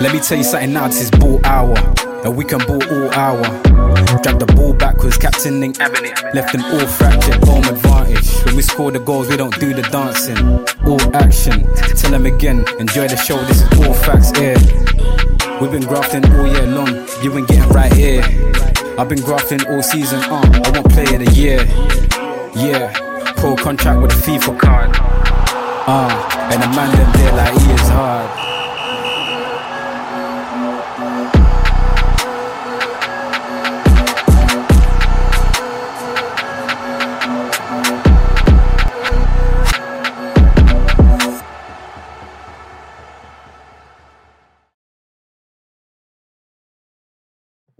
Let me tell you something now, this is ball hour. And we can ball all hour. Drag the ball backwards, captain having. Left them all fractured, home advantage. When we score the goals, we don't do the dancing. All action. Tell them again, enjoy the show, this is all facts here. We've been grafting all year long, you ain't getting right here. I've been grafting all season, uh, I won't play of the year. Yeah, pro contract with a FIFA card. Uh, and the man them there like he is hard.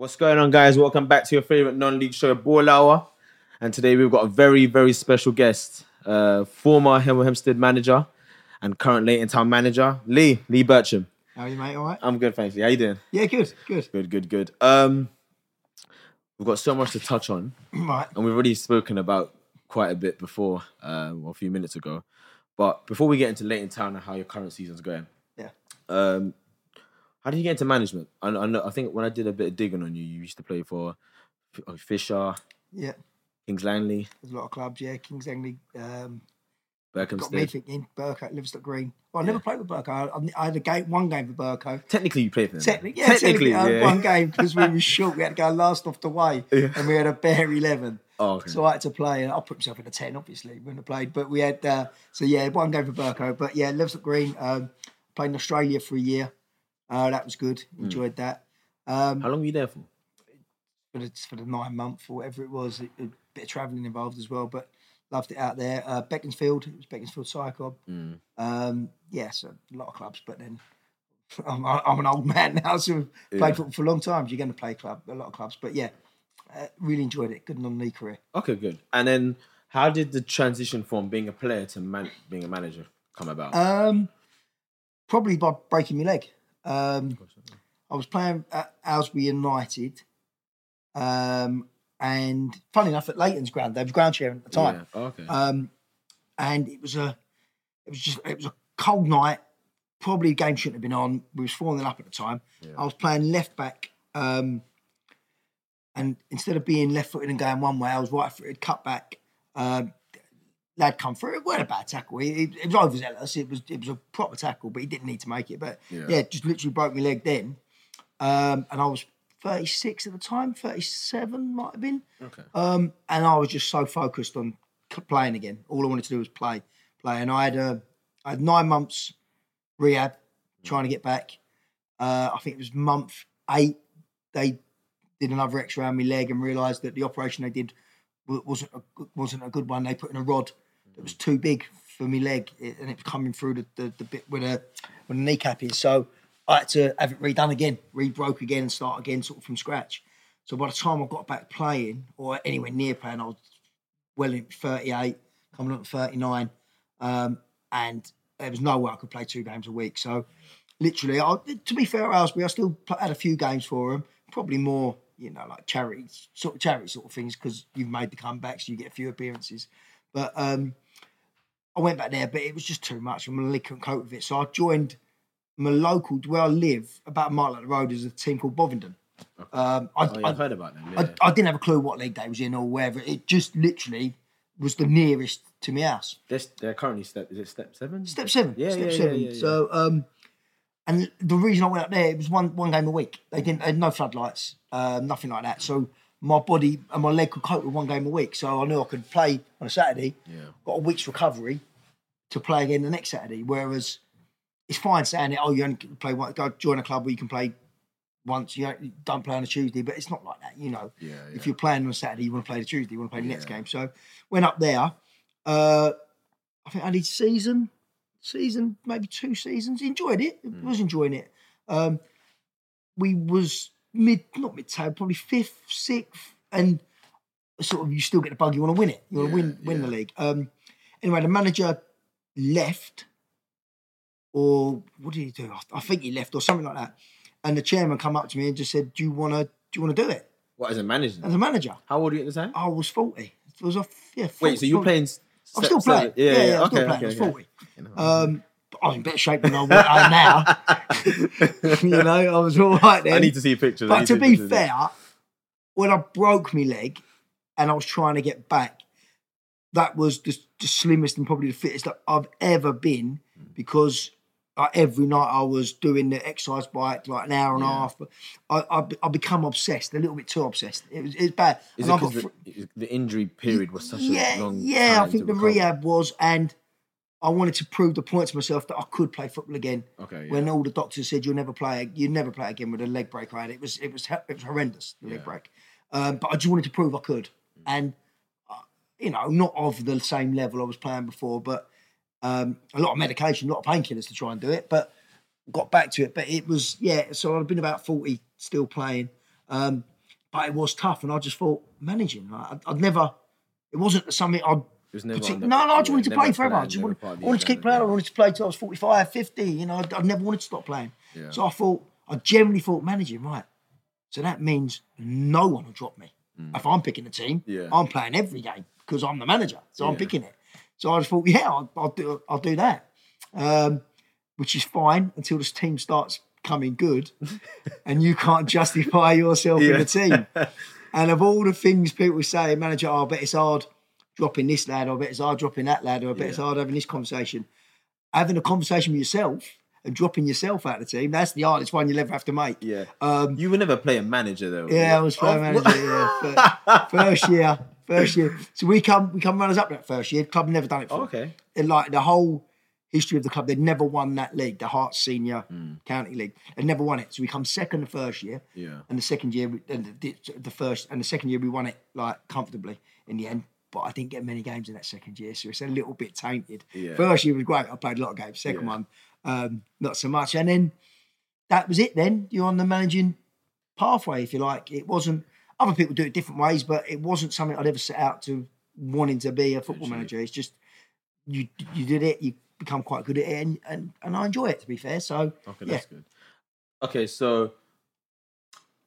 What's going on, guys? Welcome back to your favorite non-league show, Ball Hour. And today we've got a very, very special guest, uh, former Hemel Hempstead manager and current Leighton Town manager, Lee Lee Bircham. How are you, mate? All right? I'm good, thanks. Lee. How you doing? Yeah, good, good. Good, good, good. Um, we've got so much to touch on, Right. and we've already spoken about quite a bit before, um, a few minutes ago. But before we get into Leighton Town and how your current season's going, Yeah. um, how did you get into management? I, I know. I think when I did a bit of digging on you, you used to play for uh, Fisher, Yeah. Kings Langley, There's a lot of clubs, yeah. Kings Langley, um, got me thinking, Burko, Leverstock Green. Well, I never played with Burko. I, I had a game, one game for Burko. Technically, you played for them. Technically, yeah, technically, I had yeah. one game because we were short. We had to go last off the way, yeah. and we had a bare eleven. Oh, okay. So I had to play, and I put myself in a ten, obviously, when I played. But we had, uh, so yeah, one game for Burko. But yeah, Leverstock Green. Um, played in Australia for a year. Uh, that was good. Hmm. Enjoyed that. Um, How long were you there for? for the for the nine month or whatever it was. A, a bit of travelling involved as well, but loved it out there. Uh, Beaconsfield, it was Beaconsfield SYCOB. Mm. Um, yes, a lot of clubs, but then I'm, I'm an old man now, so I've played Yeah. football for a long time. You're going to play club a lot of clubs, but yeah, uh, really enjoyed it. Good non-league career. Okay, good. And then, how did the transition from being a player to man- being a manager come about? Um, probably by breaking my leg. Um, I was playing at Aylesbury United, um, and funny enough, at Leighton's ground, they was ground sharing at the time. Yeah. Oh, okay. Um, and it was a, it was just, it was a cold night. Probably the game shouldn't have been on. We was falling up at the time. I was playing left back, um, and instead of being left footed and going one way, I was right footed, cut back. Um, lad come through. It wasn't a bad tackle. He, he- it was overzealous. It was it was a proper tackle, but he didn't need to make it. But Yeah. yeah, just literally broke my leg then. Um, and I was 36 at the time, 37 might have been. okay. Um, and I was just so focused on playing again. All I wanted to do was play, play. And I had a, I had nine months rehab, trying to get back. Uh, I think it was month eight. They did another X around my leg and realised that the operation they did wasn't a, wasn't a good one. They put in a rod that was too big for my leg, it- and it was coming through the, the, the bit where the where the kneecap is. So I had to have it redone again, re-broke again, and start again, sort of from scratch. So by the time I got back playing, or anywhere near playing, I was well in 38, coming up to 39, um, and there was no way I could play two games a week. So literally, I, to be fair, Aylesbury, I still had a few games for them, probably more, you know, like charities, sort of charity sort of things, because you've made the comeback, so you get a few appearances. But um, I went back there, but it was just too much. and my leg couldn't cope with it. So I joined my local, where I live, about a mile up the road, is a team called Bovingdon. Um, I, Oh, I, I've heard about them. Yeah. I didn't have a clue what league they was in or wherever. It just literally was the nearest to my house. they're, they're currently step. Is it step seven? Step seven. Yeah, step yeah, yeah, seven. yeah. So, um, and the reason I went up there, it was one one game a week. They didn't, they had no floodlights, uh, nothing like that. So my body and my leg could cope with one game a week. So I knew I could play on a Saturday. Yeah. Got a week's recovery to play again the next Saturday. Whereas it's fine saying it. Oh, you only play one. Go join a club where you can play once. You don't, you don't play on a Tuesday, but it's not like that. You know, Yeah, if you're playing on a Saturday, you want to play the Tuesday. You want to play the next game. So went up there. Uh, I think I did season, season maybe two seasons. Enjoyed it. Mm. Was enjoying it. Um, we was mid, not mid table, probably fifth, sixth, and sort of you still get the bug. You want to win it. You want to Yeah, win win the league. Um, anyway, the manager left, or what did he do? I- think he left or something like that. And the chairman come up to me and just said, "Do you want to? Do you want to do it What as a manager? as a manager?" How old are you at the time? I was forty. It was a yeah. 40, Wait, so you're 40. playing? I'm still playing. seven? Yeah, yeah, I'm okay, still playing. okay, I was okay. forty. Um, I was in better shape than I was now. you know, I was all right then. I need to see pictures. But to be pictures. fair, when I broke my leg and I was trying to get back, that was the, the slimmest and probably the fittest that I've ever been because like, every night I was doing the exercise bike like an hour and a half. But I, I, I become obsessed, a little bit too obsessed. It was, it was bad. Is And it because fr- the, the injury period was such yeah, a long yeah. I think the recover? rehab was, and I wanted to prove the point to myself that I could play football again. Okay, yeah. When all the doctors said you'll never play, you never play again with a leg break I had, it was it was it was horrendous the leg break. Um, but I just wanted to prove I could, and uh, you know, not of the same level I was playing before, but um, a lot of medication, a lot of painkillers to try and do it. But got back to it. But it was yeah. So I've been about forty still playing, um, but it was tough, and I just thought managing. Like, I'd, I'd never. It wasn't something I'd It was never Partic- no, no, I just yeah, wanted to play forever. I just wanted, I wanted to keep playing. I wanted to play till I was 45, 50. You know, I, I never wanted to stop playing. Yeah. So I thought, I generally thought managing, right. So that means no one will drop me. If I'm picking a team, Mm. Yeah. I'm playing every game because I'm the manager. So I'm picking it. So I just thought, yeah, I'll, I'll do I'll do that. Um, which is fine until this team starts coming good and you can't justify yourself in the team. And of all the things people say, manager, oh, I bet it's hard dropping this lad, or I bet it's hard dropping that lad, or I bet it's hard having this conversation. Having a conversation with yourself and dropping yourself out of the team, that's the hardest one you'll ever have to make. Yeah. Um, you were never playing manager though. yeah, I was playing Oh, manager. Yeah, Fir- first year, first year. So we come, we come runners up that first year. Club never done it before. Oh, okay. In like the whole history of the club, they'd never won that league, the Herts Senior Hmm. County League. They'd never won it. So we come second the first year, Yeah. and the second year, and the, the first and the second year we won it like comfortably in the end. But I didn't get many games in that second year, so it's a little bit tainted. Yeah. First year was great. I played a lot of games. Second Yeah. one, um, not so much. And then that was it. Then you're on the managing pathway, if you like. It wasn't. Other people do it different ways, but it wasn't something I'd ever set out to wanting to be a football manager. It's just you you did it. You become quite good at it, and and, and I enjoy it. To be fair, so Okay, yeah. that's good. Okay, so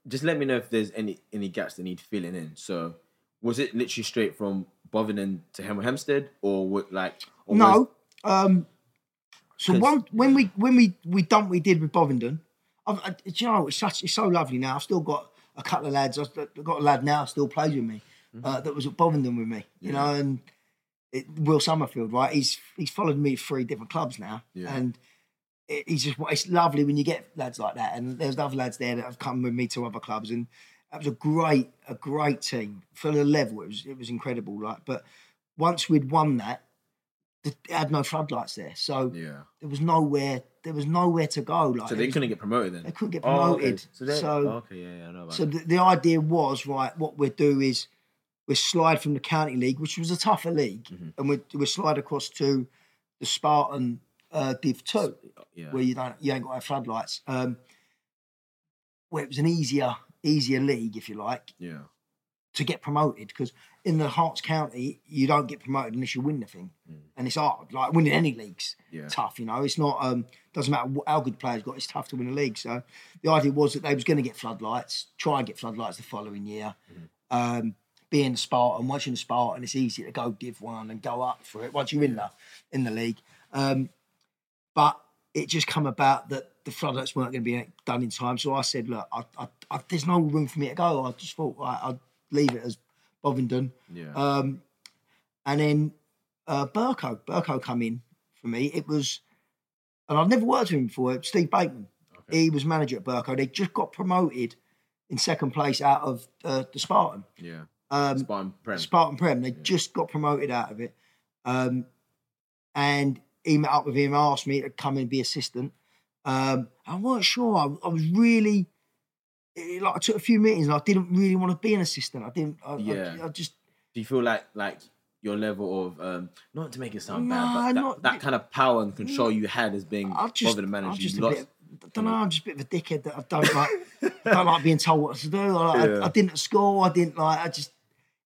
just let me know if there's any any gaps that need filling in. So was it literally straight from Bovingdon to Hemel Hempstead, or what like? Or was- No. Um, so one when we when we we done what we did with Bovingdon, I, you know it's such it's so lovely now. I've still got a couple of lads. I've got a lad now still plays with me uh, that was at Bovingdon with me. You know, and it, Will Summerfield, right? He's he's followed me three different clubs now, Yeah. and it, he's just it's lovely when you get lads like that. And there's other lads there that have come with me to other clubs, and that was a great a great team for the level. It was it was incredible. Like, but once we'd won that, it had no floodlights there, so Yeah. there was nowhere there was nowhere to go. Like, So they was- couldn't get promoted then. they couldn't get Oh, okay. promoted. So, they, so okay, yeah, yeah, I know about so the, the idea was right. What we'd do is we slide from the county league, which was a tougher league, Mm-hmm. and we we slide across to the Spartan uh, Div Two, yeah. where you don't you ain't got have floodlights. Um, where it was an easier easier league, if you like, yeah. to get promoted because in the Herts County you don't get promoted unless you win the thing, and it's hard. Like winning any leagues, Mm. Yeah. tough. You know, it's not. Um, doesn't matter what, how good players got. It's tough to win a league. So the idea was that they was going to get floodlights, try and get floodlights the following year. Mm-hmm. Um, being a Spartan, once you're in Spartan, it's easy to go Div One and go up for it once you're in the in the league. Um, but it just come about that the floodlights weren't going to be done in time. So I said, look, I, I, I, there's no room for me to go. I just thought right, I'd leave it as Bovingdon. Yeah. Um, and then uh, Burko, Burko come in for me. It was, and I've never worked with him before. Steve Bateman. He was manager at Burko. They just got promoted in second place out of uh, the Spartan. yeah. Um, Spartan Prem. Spartan Prem. They just got promoted out of it. Um, and he met up with him, asked me to come and be assistant. Um, I wasn't sure. I, I was really eh, like I took a few meetings and I didn't really want to be an assistant. I didn't. I, Yeah. I, I just Do you feel like like your level of um not to make it sound bad, Nah, but that, not- that kind of power and control you had as being I just, Bovingdon manager, I'm just you lost. bit. I don't know. I'm just a bit of a dickhead that I don't like. I don't like being told what to do. I, Yeah. I, I didn't at school. I didn't like. I just,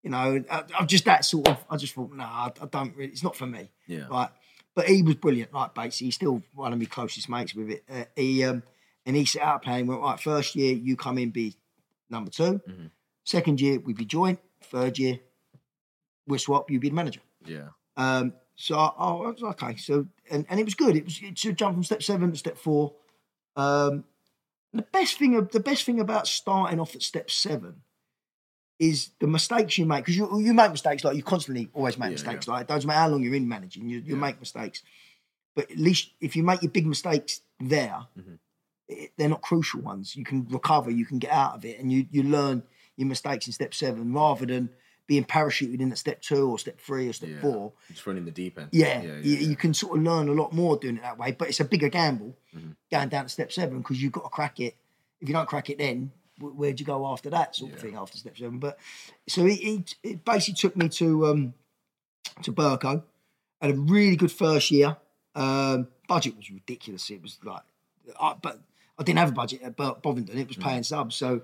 you know, I, I'm just that sort of. I just thought, nah, I, I don't really. It's not for me. Yeah. Right. But he was brilliant, like Bates. He's still one of my closest mates with it. Uh, he um, and he set out a plan. He went right. First year, you come in, be number 2 Mm-hmm. Second year, we'd be joint. Third year, we swap. You'd be the manager. Yeah. Um, so I, I was okay. So and, and it was good. It was it's a jump from step seven to step four. Um, the best thing of the best thing about starting off at step seven is the mistakes you make because you you make mistakes like you constantly always make Yeah, mistakes. Like it doesn't matter how long you're in managing, you you Yeah. make mistakes. But at least if you make your big mistakes there, Mhm. They're not crucial ones. You can recover, you can get out of it, and you you learn your mistakes in step seven rather than being parachuted in at step two or step three or step Yeah. four. Just running the deep end. Yeah, yeah, you, yeah. you can sort of learn a lot more doing it that way, but it's a bigger gamble Mhm. going down to step seven because you've got to crack it. If you don't crack it, then where'd you go after that sort of thing after step seven? But so it, it, it basically took me to um, to Burko. Had a really good first year. Um, budget was ridiculous. It was like, I, but I didn't have a budget at Bovingdon. It was Mm. paying subs, so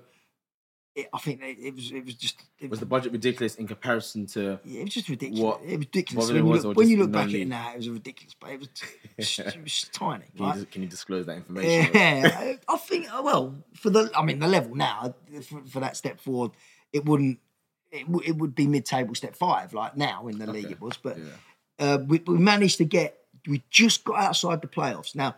it, I think it, it was it was just it Was the budget ridiculous in comparison to? yeah, it was just ridiculous. It was ridiculous. When it you, look, when you look back at it now, it was ridiculous, but it was, it was tiny. Can, right? you, can you disclose that information? Yeah, I think uh, well for the I mean the level now for, for that step forward, it wouldn't it, w- it would be mid table step five like now in the league it was, but Yeah. uh, we, we managed to get we just got outside the playoffs. Now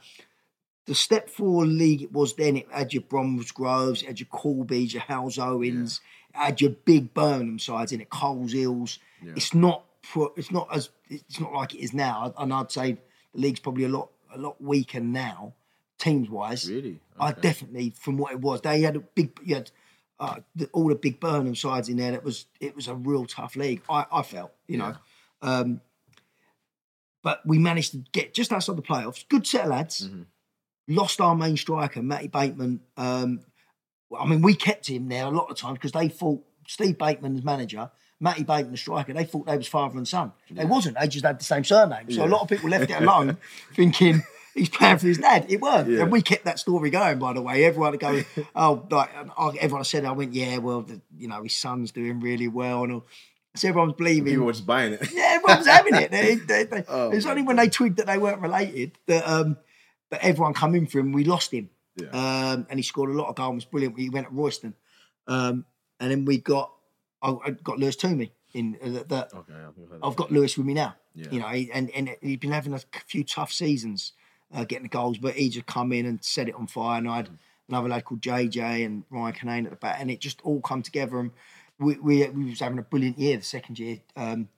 the step four league it was then it had your Bromsgroves, it had your Corby's, your Halesowens, it had your big Burnham sides in it, Coleshills. Yeah. It's not pro, it's not as it's not like it is now, and I'd say the league's probably a lot a lot weaker now, teams wise. Really? I definitely from what it was. They had a big you had uh, the, all the big Burnham sides in there. That was it was a real tough league. I, I felt you know. Um, but we managed to get just outside the playoffs. Good set of lads. Mhm. Lost our main striker, Matty Bateman. Um, I mean, we kept him there a lot of times because they thought Steve Bateman as manager, Matty Bateman the striker, they thought they was father and son. They wasn't. They just had the same surname. So a lot of people left it alone, thinking he's playing for his dad. It weren't. Yeah. And we kept that story going. By the way, everyone would go, oh, like and I- everyone said, I went, yeah, well, the, you know, his son's doing really well, and all. so everyone's believing. People were just buying it. Yeah, everyone's having it. They, they, they, Oh, it was only when they twigged that they weren't related that um, that everyone come in for him. We lost him, Yeah. um, and he scored a lot of goals. It was brilliant. He went at Royston, um, and then we got I, I got Lewis Toomey in uh, that. that okay. I've I've got Lewis with me now. Yeah. You know, he, and and he'd been having a few tough seasons uh, getting the goals, but he just come in and set it on fire. And I had another lad called JJ and Ryan Canane at the back, and it just all come together. And we we, we was having a brilliant year the second year. Um,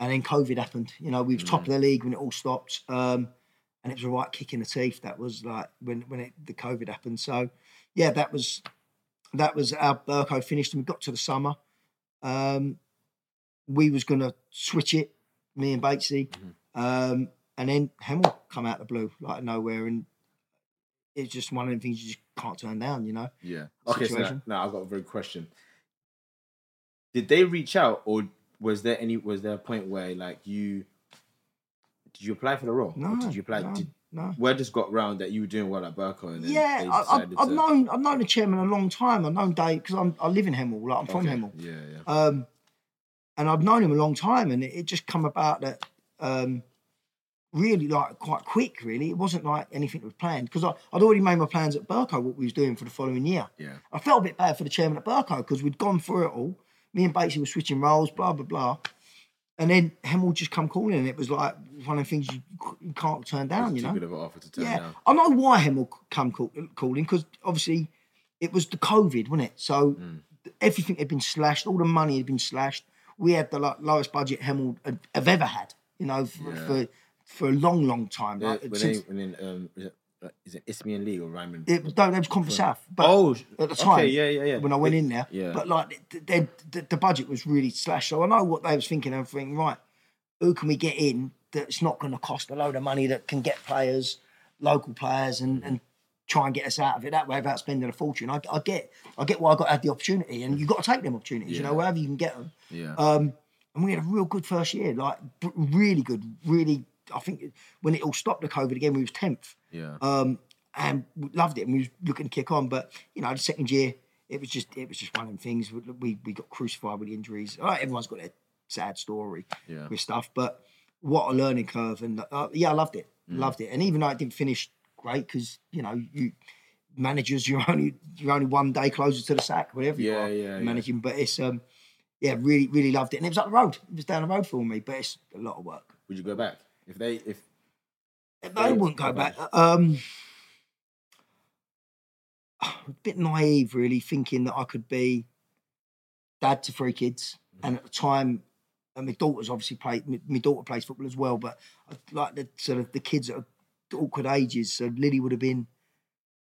and then COVID happened. You know, we was top of the league when it all stopped. Um, and it was a right kick in the teeth. That was like when when it, the COVID happened. So yeah, that was that was our Burko finished, and we got to the summer. Um, we was gonna switch it, me and Batesy, um, and then Hemel come out of the blue like nowhere, and it's just one of the things you just can't turn down. You know, Yeah. Okay. So now, now I've got a very question. Did they reach out, or was there any? Was there a point where like you? Did you apply for the role? no, Or did you apply? no, Did, no. word just got round that you were doing well at Burko, and then Yeah, I, I've to- known I've known the chairman a long time. I've known Dave because I'm I live in Hemel, like I'm from Okay, Hemel. Yeah, yeah. Um, and I've known him a long time, and it, it just come about that um, really like quite quick. Really, it wasn't like anything was planned because I'd already made my plans at Burko what we was doing for the following year. Yeah. I felt a bit bad for the chairman at Burko because we'd gone through it all. Me and Batesy were switching roles, blah blah blah, and then Hemel just come calling, and it was like one of the things you, you can't turn down. You know, good of an offer to turn yeah, down. I know why Hemel come call, calling because obviously it was the COVID, wasn't it? So Mm. everything had been slashed, all the money had been slashed. We had the like, lowest budget Hemel had, have ever had, you know, for Yeah. for, for a long, long time. Yeah, Like, when they, when in, um, is it, is it Isthmian League or Ryman? it no, that was Conference South. But oh, at the time, okay, yeah, yeah, yeah. when I went in there. Yeah. But like the, the, the, budget was really slashed. So I know what they was thinking and thinking, right, who can we get in that's not going to cost a load of money that can get players, local players, and, and try and get us out of it that way without spending a fortune. I, I get I get why I got to have the opportunity, and you have got to take them opportunities, you know, wherever you can get them. yeah. Um, and we had a real good first year, like really good, really. I think when it all stopped the COVID again, we was tenth yeah. um, and loved it. And we was looking to kick on, but you know, the second year, it was just it was just one of them things. We we, we got crucified with the injuries. All right, everyone's got their sad story Yeah. with stuff, but what a learning curve. And uh, yeah, I loved it, Mm. loved it. And even though it didn't finish great, because you know you managers, you're only you're only one day closer to the sack, whatever you are yeah, yeah. managing. But it's um, yeah, really really loved it, and it was up the road. It was down the road for me, but it's a lot of work. Would you go back if they if They wouldn't go back. Um, a bit naive, really, thinking that I could be dad to three kids, and at the time, and my daughter's obviously played. My, my daughter plays football as well, but I like the sort of the kids at awkward ages. So Lily would have been,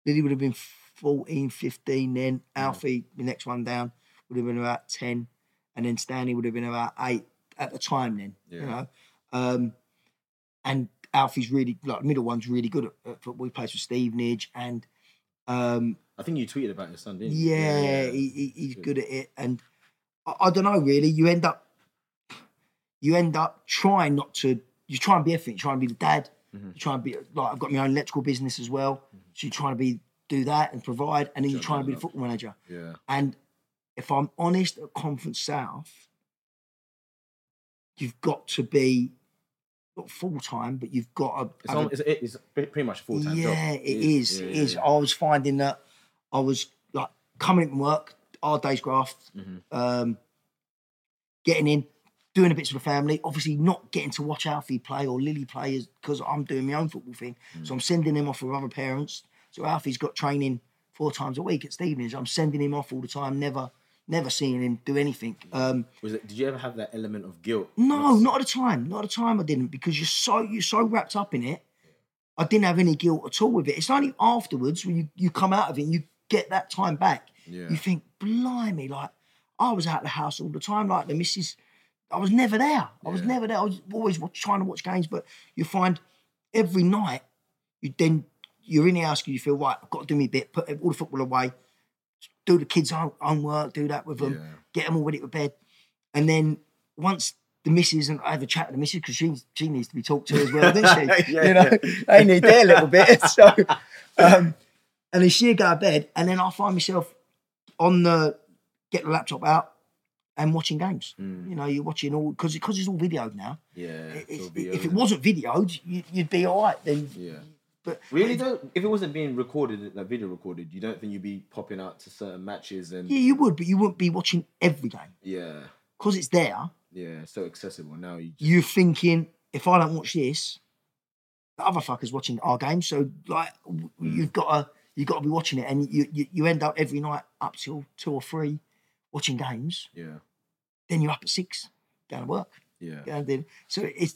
Lily would have been 14, 15 then. Alfie, the next one down, would have been about ten, and then Stanley would have been about eight at the time. Then you know, um, and Alfie's really like the middle one's really good at, at football. He plays for Stevenage, and um, I think you tweeted about your son, didn't you? yeah, He, he, he's Good. good at it. And I, I don't know, really. You end up, you end up trying not to. You try and be everything. You try and be the dad. Mhm. You try and be like I've got my own electrical business as well. So you try to be do that and provide, and then you try and be the football manager. yeah, And if I'm honest, at Conference South, you've got to be not full time, but you've got to. it's, have a it's, it's pretty much a full time job. yeah, it is. Yeah, It yeah, is. yeah. I was finding that I was like coming in from work, our day's graft, Mhm. um, getting in, doing a bit for the family. Obviously, not getting to watch Alfie play or Lily play because I'm doing my own football thing. Mm. So I'm sending him off with other parents. So Alfie's got training four times a week at Stevenage. I'm sending him off all the time. Never, never seen him do anything. Um, Was it? Did you ever have that element of guilt? no, not at the time. Not at the time. I didn't because you're so you're so wrapped up in it. I didn't have any guilt at all with it. It's only afterwards when you, you come out of it and you get that time back. Yeah. You think, blimey, like I was out of the house all the time. Like the missus, I was never there. I was never there. I was always trying to watch games, but you find every night you then you're in the house because you feel right. I've got to do my bit. Put all the football away. Do the kids' homework. Do that with them Yeah. get them all ready for bed. And then once the missus and I have a chat with the missus because she she needs to be talked to as well, doesn't she? Yeah, you know, they need their little bit. So, um, and then she'll go to bed, and then I find myself on the get the laptop out and watching games. Mm. You know, you're watching all because because it's all videoed now. Yeah. It- it'll it's- be if it wasn't videoed, you, you'd be all right. Then, Yeah. But Really though, if it wasn't being recorded, like video recorded, you don't think you'd be popping out to certain matches and yeah, you would, but you wouldn't be watching every game yeah, because it's there. yeah, so accessible now. You just, you're thinking if I don't watch this, the other fuckers watching our game. So like Mm. you've got to you've got to be watching it, and you, you you end up every night up till two or three watching games. yeah, Then you're up at six going to work. yeah, And then so it's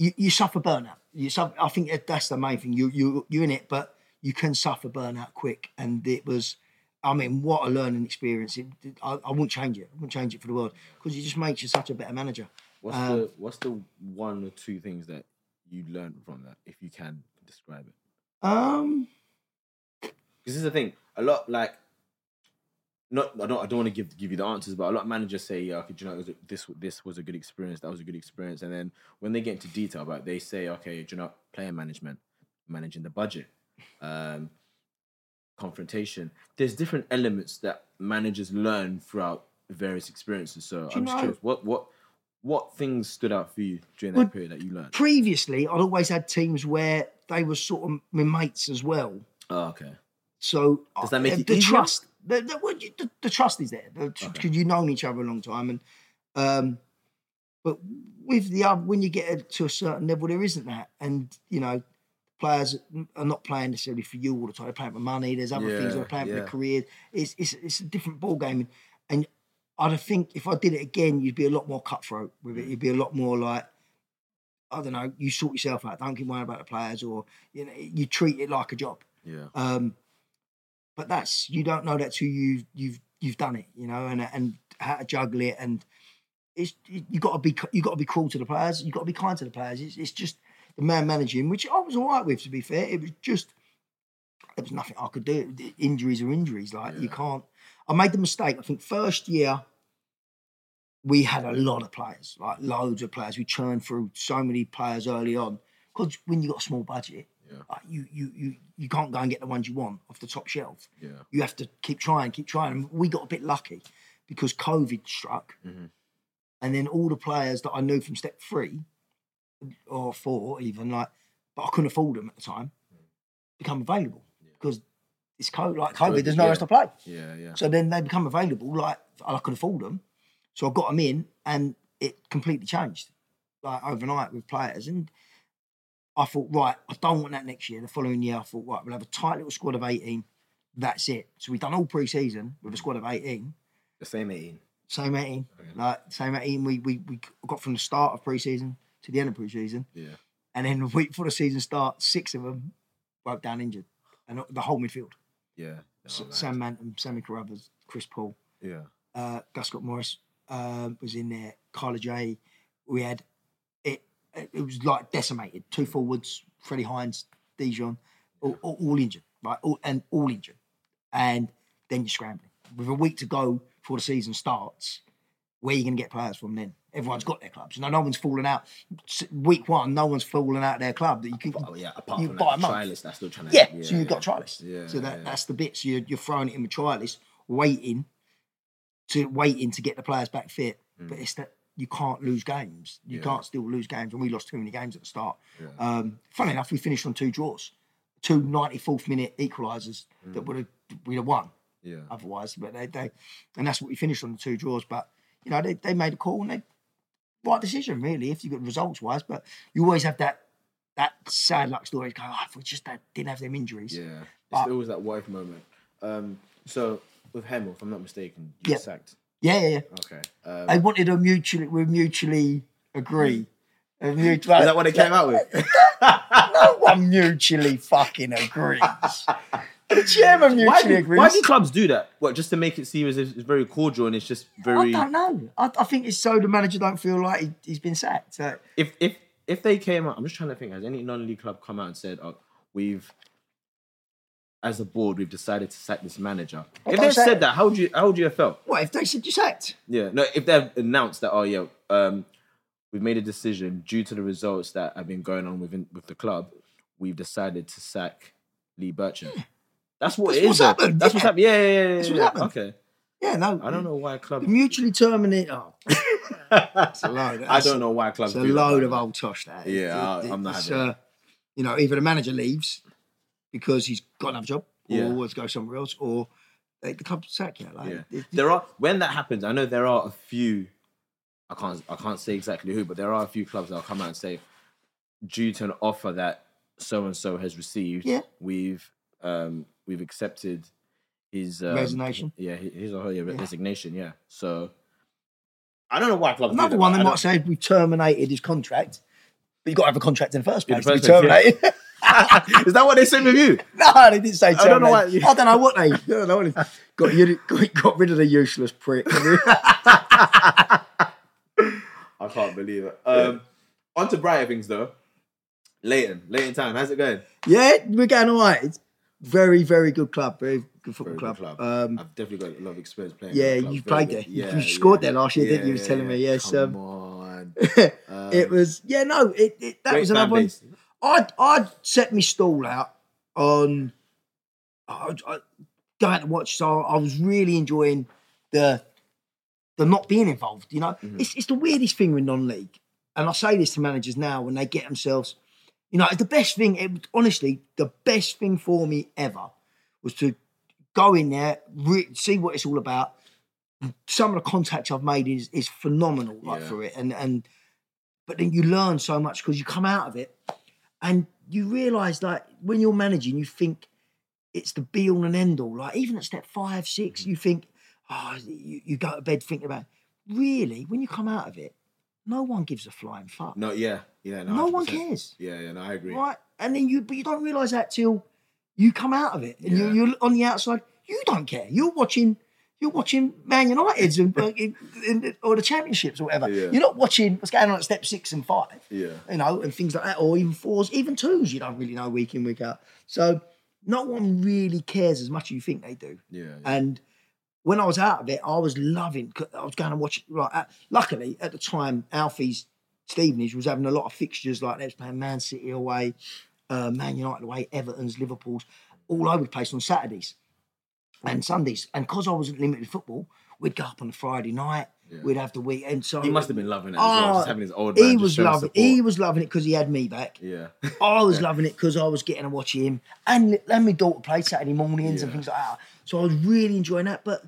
you, you suffer burnout. You suffer, I think that's the main thing. You you you're in it, but you can suffer burnout quick. And it was, I mean, what a learning experience. It, I, I wouldn't change it. I wouldn't change it for the world because it just makes you such a better manager. What's Um, the what's the one or two things that you learned from that, if you can describe it? Um. Because this is the thing. A lot like not I don't I don't want to give give you the answers, but a lot of managers say, yeah, okay, you know, was a- this this was a good experience, that was a good experience, and then when they get into detail about, it, they say, okay, you know, player management, managing the budget, um, confrontation. There's different elements that managers learn throughout various experiences. So I'm just know- curious, what what what things stood out for you during Well, that period that you learned? previously I'd always had teams where they were sort of my mates as well. Oh, okay. So Does that uh, make it the easier? trust? The, the, the, the trust is there because Okay. you've known each other a long time, and um, but with the other, when you get to a certain level, there isn't that, and you know, players are not playing necessarily for you all the time. They're playing for money. There's other things they're playing for yeah. their career. It's it's it's a different ball game, and I think if I did it again, you'd be a lot more cutthroat with Mm. it. You'd be a lot more like. I don't know. You sort yourself out. Don't keep worrying about the players, or you know, you treat it like a job. Yeah. Um, but that's you don't know that till you've you've you've done it, you know, and and how to juggle it, and it's you got to be you got to be cruel to the players, you got to be kind to the players. It's, it's just the man managing, which I was all right with, to be fair. It was just there was nothing I could do. Injuries are injuries, like you can't. I made the mistake. I think first year we had a lot of players, like loads of players. We churned through so many players early on because when you got a small budget, Yeah. like you you you you can't go and get the ones you want off the top shelf. Yeah. You have to keep trying, keep trying. And we got a bit lucky because COVID struck, Mhm. and then all the players that I knew from step three or four, even like, but I couldn't afford them at the time, become available because it's COVID. Like COVID, COVID, there's else yeah. to play. Yeah. Yeah. So then they become available, like I could afford them. So I got them in, and it completely changed. like overnight with players, and I thought, right, I don't want that next year. The following year, I thought, right, we'll have a tight little squad of eighteen. That's it. So we've done all pre-season with a squad of eighteen. The same 18. Same 18. Like same 18 we, we we got from the start of pre-season to the end of pre-season. Yeah. And then the week before the season starts, six of them broke down injured. And the whole midfield. Yeah. S-. Sam Manton, Sammy Carruthers, Chris Paul, Yeah. uh, Gus Scott Morris um, was in there, Carla J. We had it it was like decimated. Two forwards, Freddie Hines, Dijon, all, all, all injured, right? All, and all injured. And then you're scrambling. With a week to go before the season starts, where are you going to get players from then? Everyone's got their clubs. Know, no one's falling out. Week one, no one's falling out of their club that you can. Oh, yeah. Apart you from buy like, a the month. trialist that's still trying to. Yeah, so you've got trialists. Yeah, so that, yeah. that's the bit. So you're, you're throwing it in with trialists, waiting to waiting to get the players back fit. But Mm. it's that you can't lose games. You Yeah. can't still lose games, and we lost too many games at the start. Yeah. Um, funny enough, we finished on two draws, two 94th minute equalisers Mm. that would have we'd have won Yeah. otherwise. But they, they and that's what we finished on the two draws. But you know, they, they made a call and they right decision really if you got results wise. But you always have that that sad luck story. Go, oh, if we just had, didn't have them injuries. Yeah. It's But- always that wife moment. Um, so with Hemel, if I'm not mistaken, you Yeah. sacked. Yeah, yeah, yeah. Okay. Um, They wanted to mutually, we mutually agree. A mutual, is that what they came out with? no one mutually fucking agrees. The chairman why, mutually do, agrees. why do clubs do that? What, just to make it seem as if it's very cordial and it's just very. I don't know. I, I think it's so the manager don't feel like he, he's been sacked. So, If if if they came out, I'm just trying to think. Has any non-league club come out and said, "Oh, we've." As a board, we've decided to sack this manager. If they said it. that, how would you how would you have felt? what if they said you sacked? Yeah, no. If they've announced that, oh yeah, um, we've made a decision due to the results that have been going on within with the club, we've decided to sack Lee Bircham. That's what That's it is. what's happened, That's yeah. what's happened. Yeah, yeah, yeah. yeah, That's yeah. what's happened. Okay. Yeah, no. I don't know why a club. Mutually terminate. Oh, it's a load. I don't know why clubs. It's a load of old tosh. That Yeah, It- I- I'm not having uh, You know, either the manager leaves because he's got another job, or Yeah. to go somewhere else, or they, the club sack you. Like, Yeah, it- there are when that happens. I know there are a few. I can't. I can't say exactly who, but there are a few clubs that'll come out and say, due to an offer that so and so has received, Yeah. we've um we've accepted his um, Resignation. Yeah, his or her yeah, resignation. Yeah. So I don't know why clubs. Another that, one but they might say we terminated his contract, but you got to have a contract in the first In the place. to first place, yeah. Is that what they said with you? no, they didn't say terminated. I don't know why- I don't know what they. I don't know what they got, you, got, got rid of the useless prick. I can't believe it. Um, on to brighter things though. Leighton, Leighton Town, how's it going? yeah, we're going all right. It's very, very good club. Very good football Very club. good club. Um, I've definitely got a lot of experience playing. yeah, you played there. You scored there last year, didn't you? You was telling me, yes, Come um, on. it was yeah no it, it that was another one. base. I'd I'd set my stall out on I'd, I'd going to watch. So I was really enjoying the the not being involved. You know, Mm-hmm. it's it's the weirdest thing with non-league, and I say this to managers now when they get themselves. You know, the best thing. It, honestly, the best thing for me ever was to go in there, re- see what it's all about. Some of the contacts I've made is is phenomenal, like Yeah. for it, and and but then you learn so much because you come out of it and you realize like when you're managing you think it's the be all and end all. Like even at step five six Mm-hmm. you think oh you, you go to bed thinking about really when you come out of it no one gives a flying fuck. No, yeah, yeah, no, no one 100%. cares. Yeah, yeah, no, I agree. right? And then you but you don't realize that till you come out of it. And Yeah. you're, you're on the outside. You don't care. You're watching you're watching Man United's and, in, in, or the championships or whatever. Yeah. You're not watching what's going on at step six and five Yeah, you know, and things like that, or even fours, even twos, you don't really know week in, week out. So no one really cares as much as you think they do. yeah, yeah. And when I was out of it, I was loving. I was going to watch. Right, uh, luckily at the time, Alfie's Stevenage was having a lot of fixtures like they was playing Man City away, uh, Man United away, Everton's, Liverpool's, all over the place on Saturdays and Sundays. And because I wasn't limited football, we'd go up on a Friday night. Yeah. We'd have the weekend. So He must have been loving it as well, Oh, just having his old man he was loving. He was loving it because he had me back. Yeah, I was loving it because I was getting to watch him, and and my daughter played Saturday mornings and things like that. So I was really enjoying that. But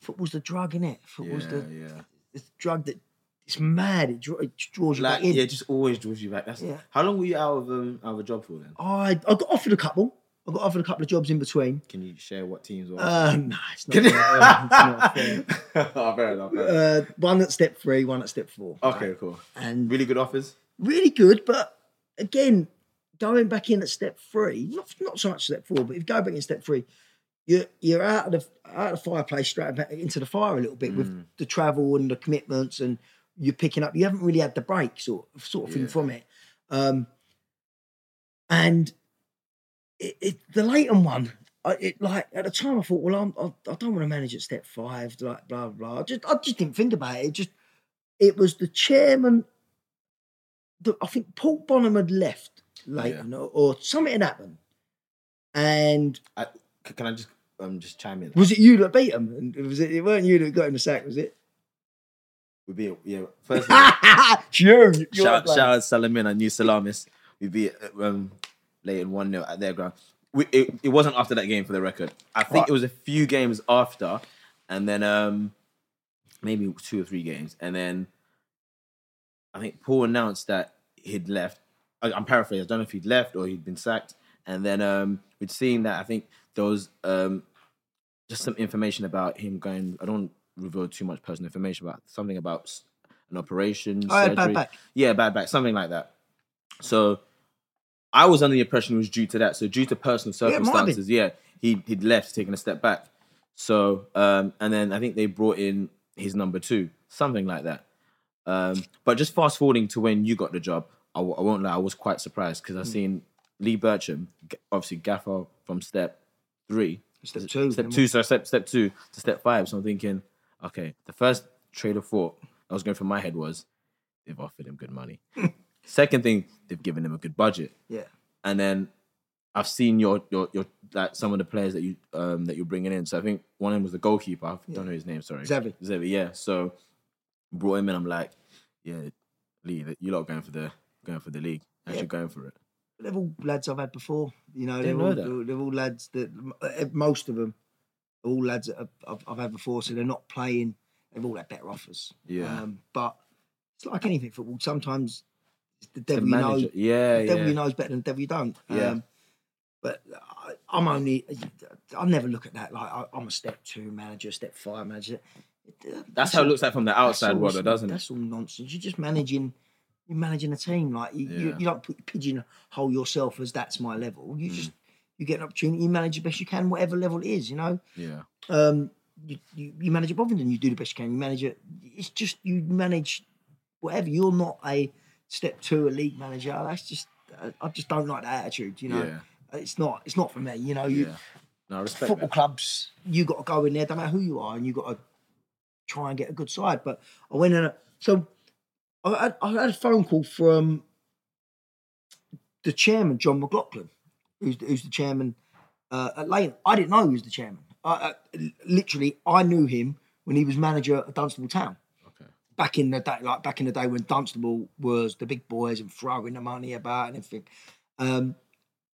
football's the drug, in it? Football's the, yeah. the drug that it's mad. It, draw, it draws you Like back in. yeah, it just always draws you back. That's Yeah. how long were you out of um out of a job for then? I I got offered a couple. I got offered a couple of jobs in between. Can you share what teams were? Um, no, it's not. fair. it's not fair. oh, fair enough. fair enough. Uh, one at step three, one at step four. okay, cool. and Really good offers. really good. But again, going back in at step three, not not so much step four, but if you go back in step three, you're you're out of the out of the fireplace straight back into the fire a little bit with Mm. the travel and the commitments, and you're picking up. You haven't really had the break sort of, sort of thing from it. Um, and it, it the Leighton one. I, it like at the time I thought, well, I'm, I, I don't want to manage at step five, like blah blah. blah. I just I just didn't think about it. It just it was the chairman. The, I think Paul Bonham had left Leighton, or, or something had happened, and I, can I just um just chime in? was it you that beat him? And was it? It weren't you that got him the sack, was it? We beat yeah. First, you. shout, shout out Salamin, our new Salamis. We beat um Leighton one 0 at their ground. We, it, it wasn't after that game for the record. I think Right. it was a few games after, and then um maybe two or three games, and then I think Paul announced that he'd left. I, I'm paraphrasing. I don't know if he'd left or he'd been sacked, and then um we'd seen that I think there was um just some information about him going. I don't reveal too much personal information about something about s- an operation. Oh, yeah, bad surgery. back. Yeah, bad back, something like that. So I was under the impression it was due to that. So due to personal Yeah, it might have been. circumstances, yeah, he he'd left, taken a step back. So um, and then I think they brought in his number two, something like that. Um, but just fast forwarding to when you got the job, I, w- I won't lie, I was quite surprised because I Hmm. seen Lee Bircham, obviously Gaffer from step three, Step two. step two, so step step two to step five. So I'm thinking, okay, the first trade of thought I was going through my head was they've offered him good money. Second thing, they've given him a good budget, Yeah. and then I've seen your your your like some of the players that you um that you're bringing in. So I think one of them was the goalkeeper. I don't know his name. Sorry, Xavi. Xavi, yeah. So brought him in. I'm like, yeah, Lee, you lot going for the going for the league. Actually Yeah. going for it. They're all lads I've had before. You know, they're Didn't all, they're all lads that uh, most of them, are all lads that I've, I've, had before. So they're not playing. They've all had better offers. Yeah. Um, but it's like anything football. Sometimes the devil you know. yeah, The devil yeah. you know is better than the devil you don't. Yeah. Um, but I, I'm only. I never look at that like I, I'm a step two manager, step five manager. It- That's how it looks like from the outside world, doesn't it? That's all nonsense. You're just managing. You're managing a team. Like you, you, Yeah. you don't put pigeonhole yourself as that's my level. Mm. You just you get an opportunity. You manage the best you can, whatever level it is. You know. Yeah. Um, you, you, you manage at Bovingdon, you do the best you can. You manage it. It's just you manage whatever. You're not a step two, a league manager. That's just I, just don't like that attitude. You know, Yeah. it's not it's not for me. You know, you Yeah. No, respect football that. clubs, you got to go in there, no matter who you are, and you got to try and get a good side. But I went in, a, so I had, I had a phone call from the chairman, John McLaughlin, who's, who's the chairman uh, at Lane. I didn't know he was the chairman. I, I, literally, I knew him when he was manager at Dunstable Town. Back in the day, like back in the day when Dunstable was the big boys and throwing the money about and everything. Um,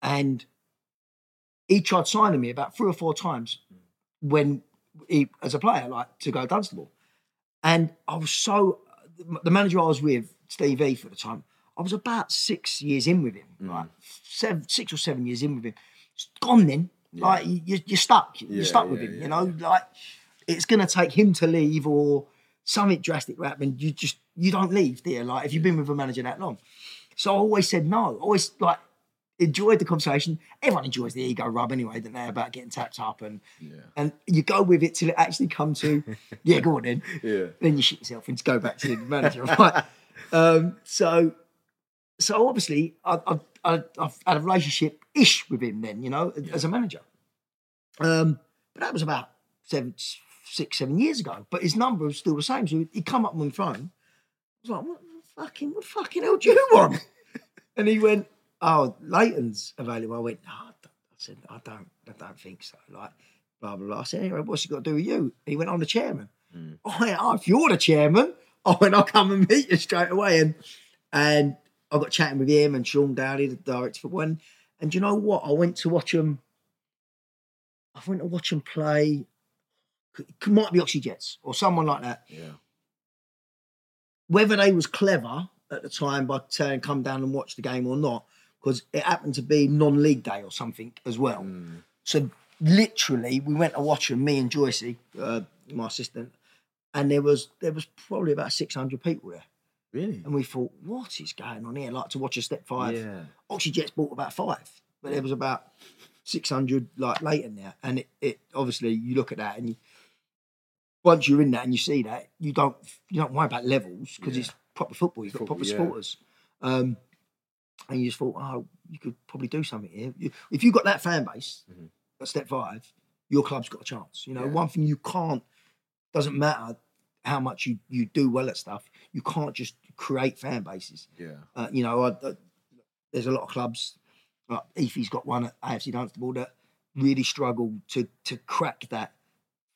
and he tried signing me about three or four times when he as a player, like to go Dunstable. And I was so the manager I was with, Steve E for the time, I was about six years in with him, like seven, six or seven years in with him. It's gone then. Like you, you're stuck. You're Yeah, stuck with yeah, him. yeah. You know, like it's gonna take him to leave or something drastic will happen. You just you don't leave, dear. Like if you've been with a manager that long. So I always said no. Always like enjoyed the conversation. Everyone enjoys the ego rub anyway, don't they, about getting tapped up and Yeah. and you go with it till it actually come to yeah, go on then. Yeah. Then you shit yourself and go back to the manager. Right. Um, so so obviously I, I, I, I've had a relationship ish with him then, you know, as a manager. Um, but that was about seven, six, seven years ago. But his number was still the same. So he'd come up on my phone. I was like, what the fucking, what the fucking hell do you want? and he went, oh, Leighton's available. I went, no, I, don't. I said, I don't, I don't think so. Like, blah, blah, blah. I said, anyway, what's he got to do with you? He went, I'm the chairman. Hmm. I went, oh, if you're the chairman, I went, I'll come and meet you straight away. And and I got chatting with him and Sean Dowdy, the director for one. And do you know what? I went to watch him. I went to watch him play. It might be Oxhey Jets or someone like that. Yeah. whether they was clever at the time by saying come down and watch the game or not, because it happened to be non-league day or something as well. So literally, we went to watch them, me and Joycey, uh, my assistant, and there was there was probably about six hundred people there, Really? and we thought, what is going on here? Like to watch a step five. Yeah. Oxhey Jet's bought about five, but there was about six hundred like later there, and it, it obviously you look at that and you, once you're in that and you see that, you don't you don't worry about levels because Yeah. it's proper football. You've got proper yeah. supporters, um, and you just thought, oh, you could probably do something here. If you've got that fan base Mhm. at step five, your club's got a chance. You know, Yeah. one thing you can't doesn't matter how much you, you do well at stuff. You can't just create fan bases. Yeah. Uh, you know, I, I, there's a lot of clubs. Like Efi's got one at AFC Dunstable that really struggle to to crack that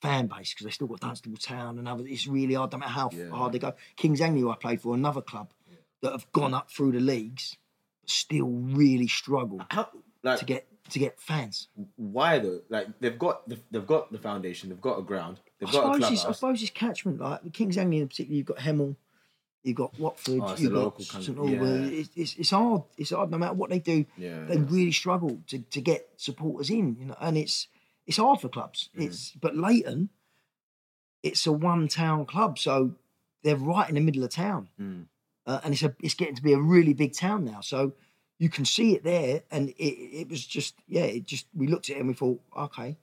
fan base because they still got Dunstable Town and other. It's really hard. No matter how Yeah. hard they go. Kings Langley, who I played for, another club that have gone up through the leagues, but still really struggle How like to get to get fans. why though? Like they've got the, they've got the foundation, they've got a ground, they've I got a I suppose it's catchment. Like the Kings Langley in particular, you've got Hemel, you've got Watford, Oh, you've got local St Albans. yeah. It's, it's, it's hard. It's hard. No matter what they do, Yeah. they really struggle to, to get supporters in. You know, and it's it's hard for clubs. Mm. It's but Leighton, it's a one town club, so they're right in the middle of town, Mm. uh, and it's a it's getting to be a really big town now. So you can see it there, and it it was just yeah, it just we looked at it and we thought, okay,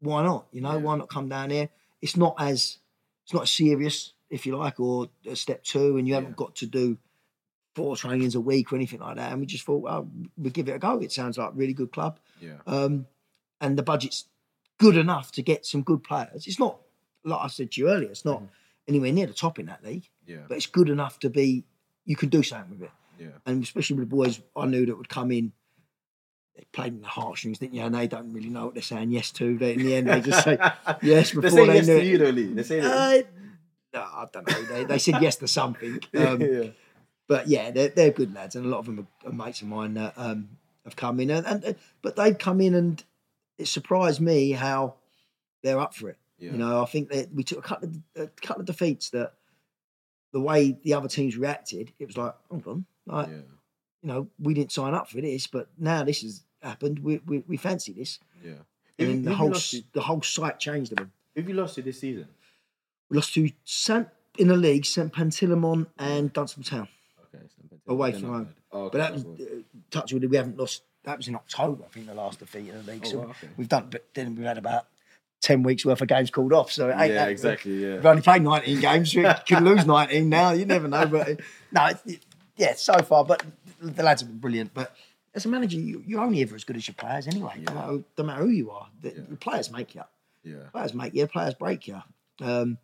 why not? You know, Yeah. why not come down here? It's not as it's not as serious, if you like, or a step two, and you haven't got to do four trainings a week or anything like that. And we just thought, we'll give it a go. It sounds like a really good club. Yeah. Um, and the budget's good enough to get some good players. It's not, like I said to you earlier, it's not Mhm. anywhere near the top in that league, Yeah. but it's good enough to be, you can do something with it. Yeah. And especially with the boys I knew that would come in, they played in the heartstrings, didn't you? And they don't really know what they're saying yes to. They, in the end, they just say yes They before say they, yes knew to it. you They say. Uh, no, I don't know. They, they said yes to something. Um, yeah. but yeah, they're, they're good lads, and a lot of them are, are mates of mine that um, have come in, and, and but they've come in, and it surprised me how they're up for it. Yeah. You know, I think that we took a couple of a couple of defeats that the way the other teams reacted, it was like, hold on, like yeah. you know, we didn't sign up for this, but now this has happened. We we, we fancy this, Yeah. and then the whole the whole site changed. Who have you lost to this season? We lost to St in the league, St Panteleimon and Dunstable Town. Okay. Away from home. Oh, okay, But that was uh, touch wood. We haven't lost. That was in October, I think, the last defeat in the league. Oh, so okay. we've done, but then we've had about ten weeks worth of games called off. So it ain't Yeah, that- exactly. Yeah. We've only played nineteen games. We could lose nineteen now. You never know. But no, it, it- yeah, so far. But the lads have been brilliant. But as a manager, you, you're only ever as good as your players anyway. Yeah. No matter, no matter who you are, the, Yeah. the players make you. Yeah. Players make you. Players break you. Um,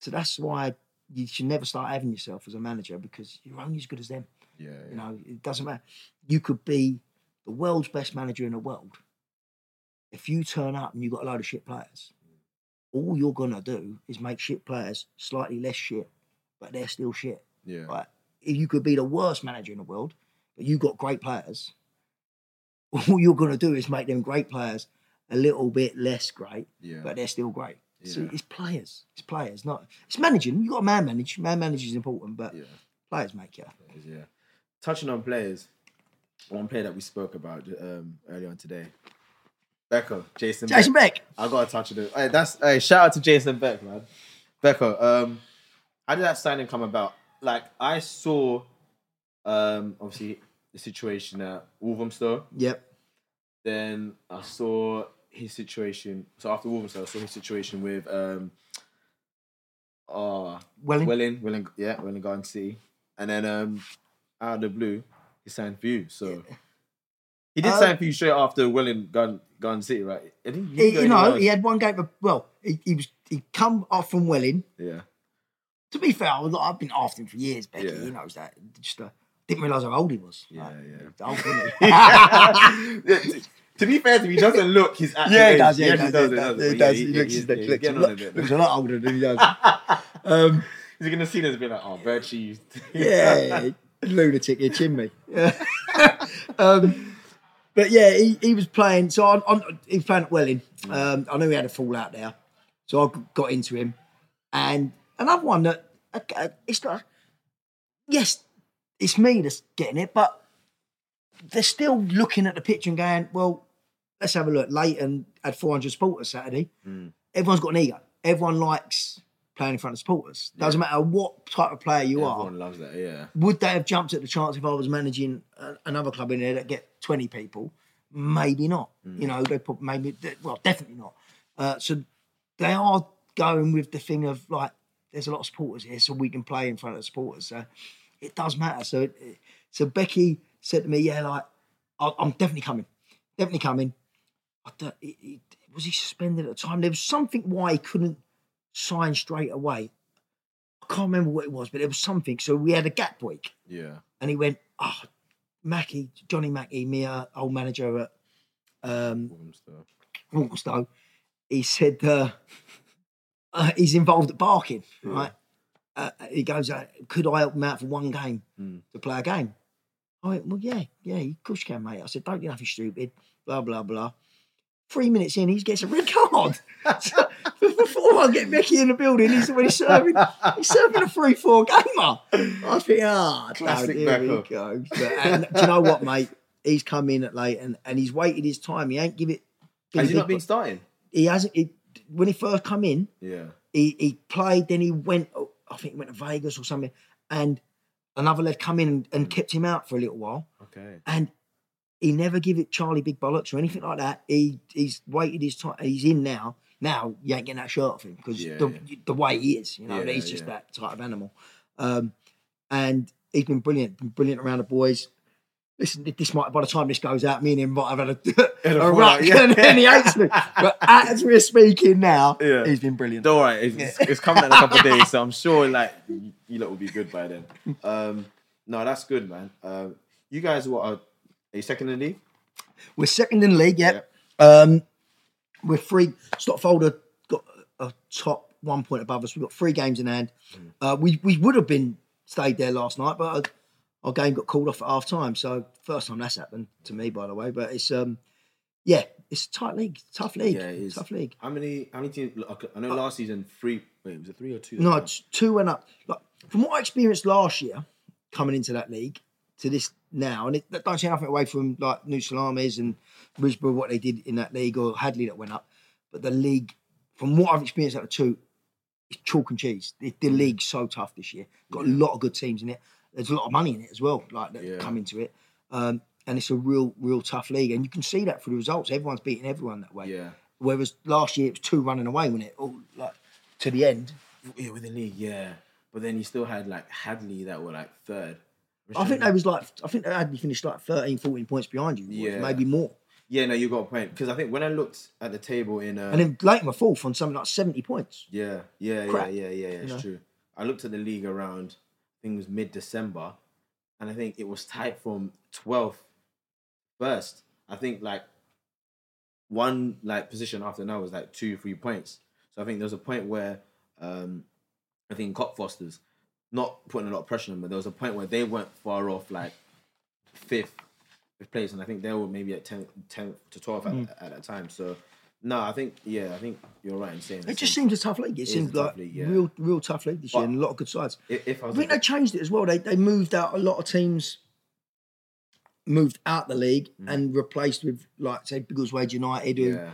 so that's why you should never start having yourself as a manager because you're only as good as them. Yeah. You know, it doesn't matter. You could be the world's best manager in the world. If you turn up and you've got a load of shit players, all you're gonna do is make shit players slightly less shit, but they're still shit. Yeah. Right? If you could be the worst manager in the world, but you've got great players, all you're gonna do is make them great players a little bit less great, Yeah. but they're still great. Yeah. So it's players. It's players, not it's managing. You've got to man manage. Man manage is important, but Yeah. players make you. Yeah. Touching on players, one player that we spoke about um, earlier on today, Becco, Jason. Jason Beck. Beck. I gotta touch on it. Hey, that's hey, shout out to Jason Beck, man. Becco, um, how did that signing come about? Like I saw, um, obviously the situation at Wolverhampton. Yep. Then I saw his situation. So after Wolverhampton, I saw his situation with um, uh, Welling. Welling, Welling, yeah, Welwyn Garden City, and then um, out of the blue, he signed for you. So he did Uh, sign for you straight after Welwyn Garden, Garden City, right? He, didn't you know, he had one game. Of, well, he, he was he come off from Welling. yeah, To be fair, I was, I've been after him for years. Becky, Yeah. he knows that. Just uh, didn't realise how old he was. Yeah, Like, yeah. Old, he? To, be fair to him, he doesn't look his actual yeah, he does. Yeah, he does. He does. He does. He looks he- he he- looks- he's getting looks on a bit. looks a lot older than he does. Um, He's gonna see this and be like, oh, cheese. yeah, lunatic, you chin me. um, but yeah, he, he was playing. So on, on, he was playing at Welling. Um, I knew he had a fallout there, so I got into him. And another one that okay, it's not. Yes, it's me that's getting it, but they're still looking at the picture and going, well, let's have a look. Leighton had 400 supporters Saturday. Mm. Everyone's got an ego. Everyone likes playing in front of supporters. Doesn't matter what type of player you are. Everyone loves that. Yeah. Would they have jumped at the chance if I was managing a, another club in there that get 20 people? Maybe not. You know, they put maybe, well, definitely not. Uh, so they are going with the thing of like, there's a lot of supporters here, so we can play in front of the supporters. So it does matter. So, it, it- so Becky said to me, "Yeah, like I, I'm definitely coming, definitely coming." I don't, it, it, was he suspended at the time? There was something why he couldn't sign straight away. I can't remember what it was, but it was something. So we had a gap week, Yeah. and he went, "Oh, Mackie, Johnny Mackie, me, uh, old manager at um. Walthamstow, he said uh, uh, he's involved at Barking, right? Uh, he goes, uh, could I help him out for one game Mm. to play a game? I went, well, yeah, yeah, of course you can, mate. I said, don't get nothing stupid, blah, blah, blah. Three minutes in, he gets a red card. So, Before I get Becky in the building, he's already serving, he's serving a 3 4 gamer. I think, ah, Classic here we Beckham. go. But, and do you know what, mate? He's come in at late and, and he's waited his time. He ain't give it. Has he not been starting? he hasn't. He, when he first come in, Yeah. he he played. Then he went. oh, I think he went to Vegas or something, and another lad come in and, and kept him out for a little while. Okay. And he never give it Charlie big bollocks or anything like that. He he's waited his time. He's in now. Now you ain't getting that shirt off him because Yeah, the yeah. the way he is, you know, Yeah, he's just yeah. that type of animal. Um, and he's been brilliant, been brilliant around the boys. Listen, this might by the time this goes out, me and him might have had a, a a ruck, yeah. and, and he hates me. But as we're speaking now, Yeah. he's been brilliant. Don't worry, it's, it's, it's coming in a couple of days, so I'm sure like you, lot will be good by then. Um, no, that's good, man. Um, you guys, what are, you second in the league? We're second in the league, yep. Um, we're three. Stockfolder got a top one point above us. We've got three games in hand. Uh, we we would have been stayed there last night, but our, our game got called off at half time. So first time that's happened to me, by the way. But it's um, yeah, it's a tight league, tough league, Yeah, it is. tough league. How many? How many teams? I know last season three. Wait, was it three or two? No, it's two went up. Like from what I experienced last year, coming into that league to this now, and it that don't take nothing away from like New Salamis and Risborough, what they did in that league, or Hadley that went up. But the league, from what I've experienced out of two, it's chalk and cheese. The, the league's so tough this year. Got a lot of good teams in it. There's a lot of money in it as well, like that Yeah. come into it. Um, and it's a real, real tough league, and you can see that through the results. Everyone's beating everyone that way. Yeah. Whereas last year it was two running away, when it all like to the end. Yeah, with the league, yeah. But then you still had like Hadley that were like third. I think they was like I think they had me finished like 13, 14 points behind you, Yeah. maybe more. Yeah, no, you got a point. Because I think when I looked at the table in, uh, And then Leighton were fourth on something like seventy points. yeah, yeah, crap, yeah, yeah, yeah, yeah, it's know? true. I looked at the league around, I think it was mid December, and I think it was tight from 12th first. I think like one like position after now was like two, three points. So I think there was a point where um I think Cockfosters, not putting a lot of pressure on them, but there was a point where they weren't far off like fifth, fifth place, and I think they were maybe at 10, 10 to 12 at, Mm. at that time. So no, I think yeah, I think you're right in saying It just seems a tough league. It seems like league, yeah. real, real tough league this year, and a lot of good sides. if, if I I think they changed it as well. They they moved out a lot of teams, moved out the league and replaced with like say Biggleswade United, who Mm. yeah,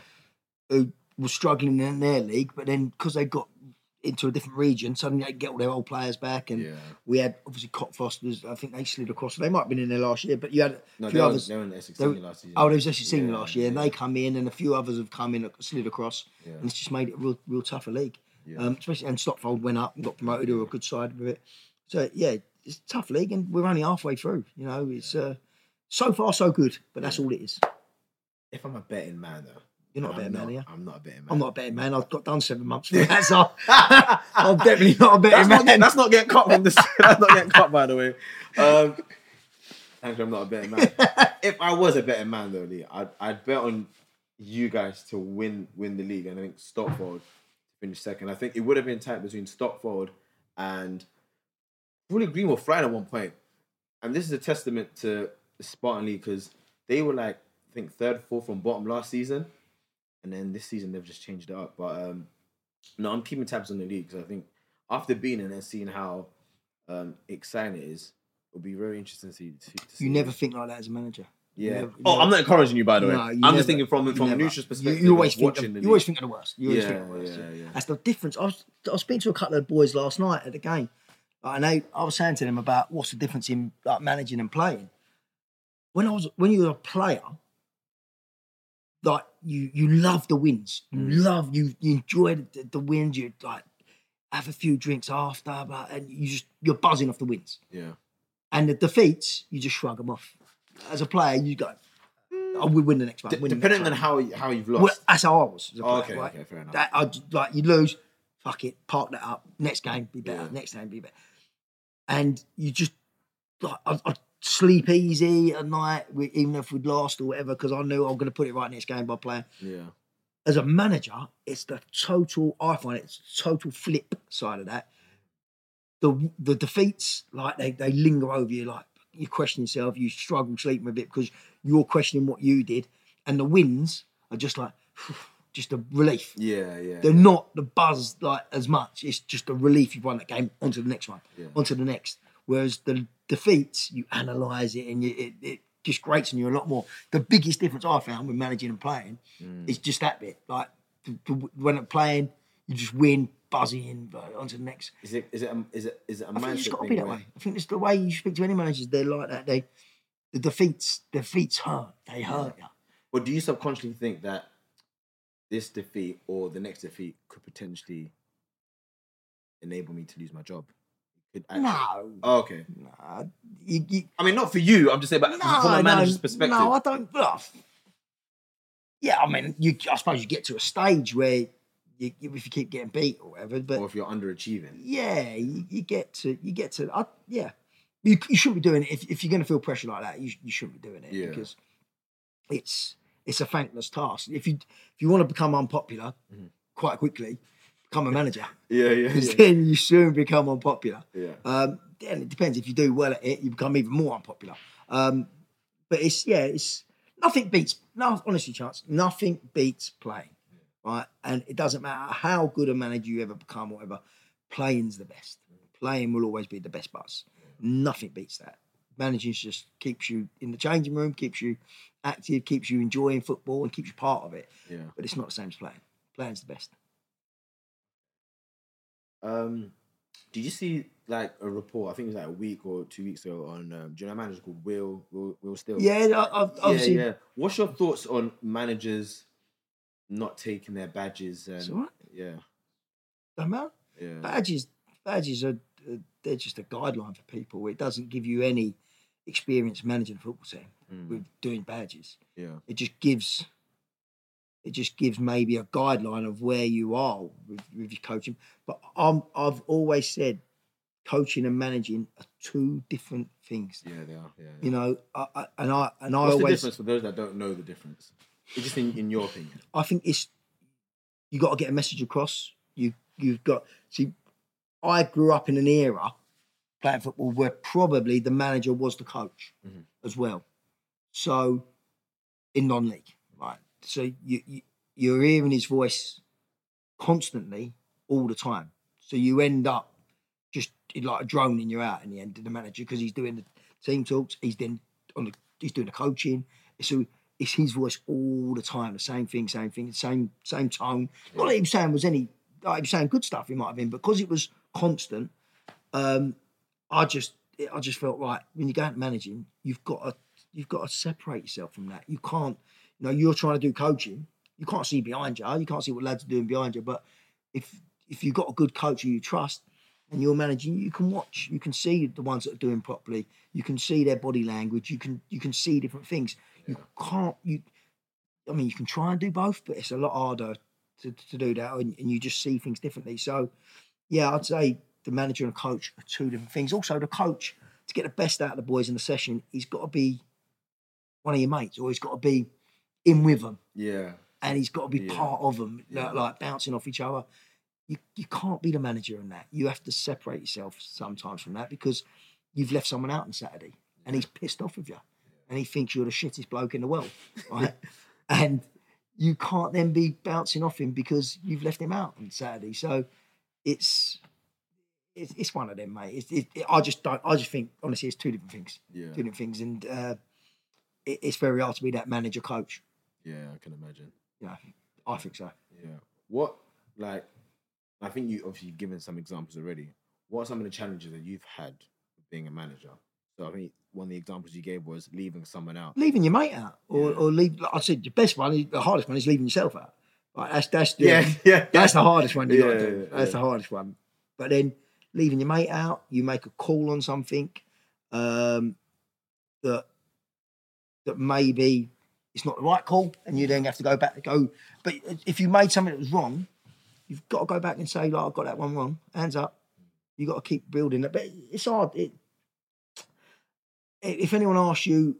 who were struggling in their league, but then because they got into a different region, suddenly they get all their old players back, and yeah. we had obviously Cockfosters. I think they slid across. They might have been in there last year, but you had No, a they few were, others. they were in the Essex Senior last season. Oh, there was actually seen Yeah, last year, and they come in, and a few others have come in, and slid across, Yeah. and it's just made it a real, real tougher league. Yeah. Um, especially and Stotfold went up and got promoted, were a good side of it. So yeah, it's a tough league, and we're only halfway through. You know, it's uh, so far so good, but that's all it is. If I'm a betting man though, You're not a I'm betting man, are you? I'm not a betting man. I'm not a betting man. I've got done seven months for that, so I'm definitely not a betting that's, not, man. that's not getting cut from this. that's not getting cut, by the way. Um, you, I'm not a betting man. if I was a betting man, though, Lee, I'd, I'd bet on you guys to win win the league, and I think Stotfold finished second. I think it would have been tight between Stotfold and Fully Green were flying at one point. point, and this is a testament to the Spartan League because they were like I think third, fourth from bottom last season, and then this season they've just changed it up. But um, no, I'm keeping tabs on the league because I think after being in and seeing how um, exciting it is, it'll be very interesting to see. To, to see You never think like that as a manager. Yeah. never- oh, never- I'm not encouraging you, by the way. No, I'm you just thinking from you from a neutral perspective. you always think watching of, the you always think of the worst. You always Yeah, think of the worst. yeah, yeah. That's the difference. I was I was speaking to a couple of boys last night at the game, like, and they, I was saying to them about what's the difference in like managing and playing. When I was when you're a player, like you you love the wins, you Mm. love you you enjoy the, the wins. You like have a few drinks after, but and you just you're buzzing off the wins. Yeah. And the defeats, you just shrug them off. As a player, you go, "I will win the next one." D- win the next depending one." on how how you've Well, lost. that's how I was. As a Oh, okay, right? okay, fair enough. That I like you lose, fuck it, park that up. Next game, be better. Yeah. Next game, be better. And you just like I, I sleep easy at night, even if we'd lost or whatever, because I knew I'm going to put it right next game by playing. yeah. As a manager, it's the total. I find it's total flip side of that. The the defeats, like they they linger over you, like you question yourself, you struggle sleeping a bit because you're questioning what you did, and the wins are just like just a relief. Yeah, yeah. They're not the buzz like as much. It's just a relief you've won that game. Onto the next one. Yeah. On to the next. Whereas the defeats, you analyse it and you, it, it just grates on you a lot more. The biggest difference I found with managing and playing Mm. is just that bit. Like the, the, when I'm playing, you just win, buzzing on to the next. Is it is it a, is it is it a I think it's got to be that where- way. I think it's the way you speak to any managers. They're like that. They the defeats defeats hurt. They hurt you. Or do you subconsciously think that this defeat or the next defeat could potentially enable me to lose my job? No, Oh, okay. nah, you, you, I mean, not for you. I'm just saying, but from a manager's perspective. No, I don't. Well, yeah, I mean, you. I suppose you get to a stage where you, if you keep getting beat or whatever, but or if you're underachieving. yeah, you, you get to you get to. I, yeah, you, you shouldn't be doing it if, if you're going to feel pressure like that. You, you shouldn't be doing it Yeah. because it's it's a thankless task. If you if you want to become unpopular Mhm. quite quickly, become a manager Yeah, yeah, because then you soon become unpopular. yeah. Um, then it depends. If you do well at it, you become even more unpopular. Um, but it's yeah, it's nothing beats. No, honestly, chance nothing beats playing, right? And it doesn't matter how good a manager you ever become, or whatever. Playing's the best. Playing will always be the best buzz. Nothing beats that. Managing just keeps you in the changing room, keeps you active, keeps you enjoying football, and keeps you part of it. yeah. But it's not the same as playing. Playing's the best. Um, did you see like a report? I think it was like a week or two weeks ago on. Um, do you know a manager called Will Will Will Still? Yeah, I've, obviously. yeah, yeah. What's your thoughts on managers not taking their badges? And It's all right. yeah, Don't matter. yeah, badges badges are uh, they're just a guideline for people. It doesn't give you any experience managing a football team Mm, with doing badges. yeah, It just gives it just gives maybe a guideline of where you are with, with your coaching. But I'm, I've always said coaching and managing are two different things. yeah. They are. Yeah. You know, I, I, and I and I What's the always difference for those that don't know the difference? It's just in, in your opinion. I think it's you got to get a message across. You you've got see. I grew up in an era playing football where probably the manager was the coach Mhm. as well. So in non-league? So you, you you're hearing his voice constantly all the time. So you end up just like a drone in your out in the end of the manager because he's doing the team talks. He's then on the he's doing the coaching. So it's his voice all the time, the same thing, same thing, same same tone. Not that he was saying was any like he was saying good stuff. He might have been because it was constant. Um, I just I just felt right when you go out managing, you've got to you've got to separate yourself from that. You can't, know, you're trying to do coaching. You can't see behind you. You can't see what lads are doing behind you. But if if you've got a good coach who you trust and you're managing, you can watch. You can see the ones that are doing properly. You can see their body language. You can you can see different things. You can't you. I mean, you can try and do both, but it's a lot harder to, to do that, and, and you just see things differently. So, yeah, I'd say the manager and coach are two different things. Also, the coach to get the best out of the boys in the session, he's got to be one of your mates, or he's got to be in with them, Yeah, and he's got to be Yeah. part of them, Yeah. like, like bouncing off each other. You you can't be the manager in that. You have to separate yourself sometimes from that because you've left someone out on Saturday, and he's pissed off with you, and he thinks you're the shittest bloke in the world, right? and you can't then be bouncing off him because you've left him out on Saturday. So it's it's, it's one of them, mate. It's, it, it- I just don't. I just think honestly, it's two different things. Yeah. Two different things, and uh, it, it's very hard to be that manager coach. Yeah, I can imagine. Yeah, I think so. Yeah. What like I think you obviously you've given some examples already. What are some of the challenges that you've had with being a manager? So I think one of the examples you gave was leaving someone out. Leaving your mate out, or, Yeah. or leave. Like I said the best one, the hardest one is leaving yourself out. Like that's that's the, Yeah, yeah. That's the hardest one you got Yeah, to do. yeah, That's the hardest one. But then leaving your mate out, you make a call on something um, that that maybe it's not the right call, and you then have to go back to go. But if you made something that was wrong, you've got to go back and say, "Like, I've got that one wrong." Hands up. You've got to keep building it. But it's hard. It, if anyone asks you,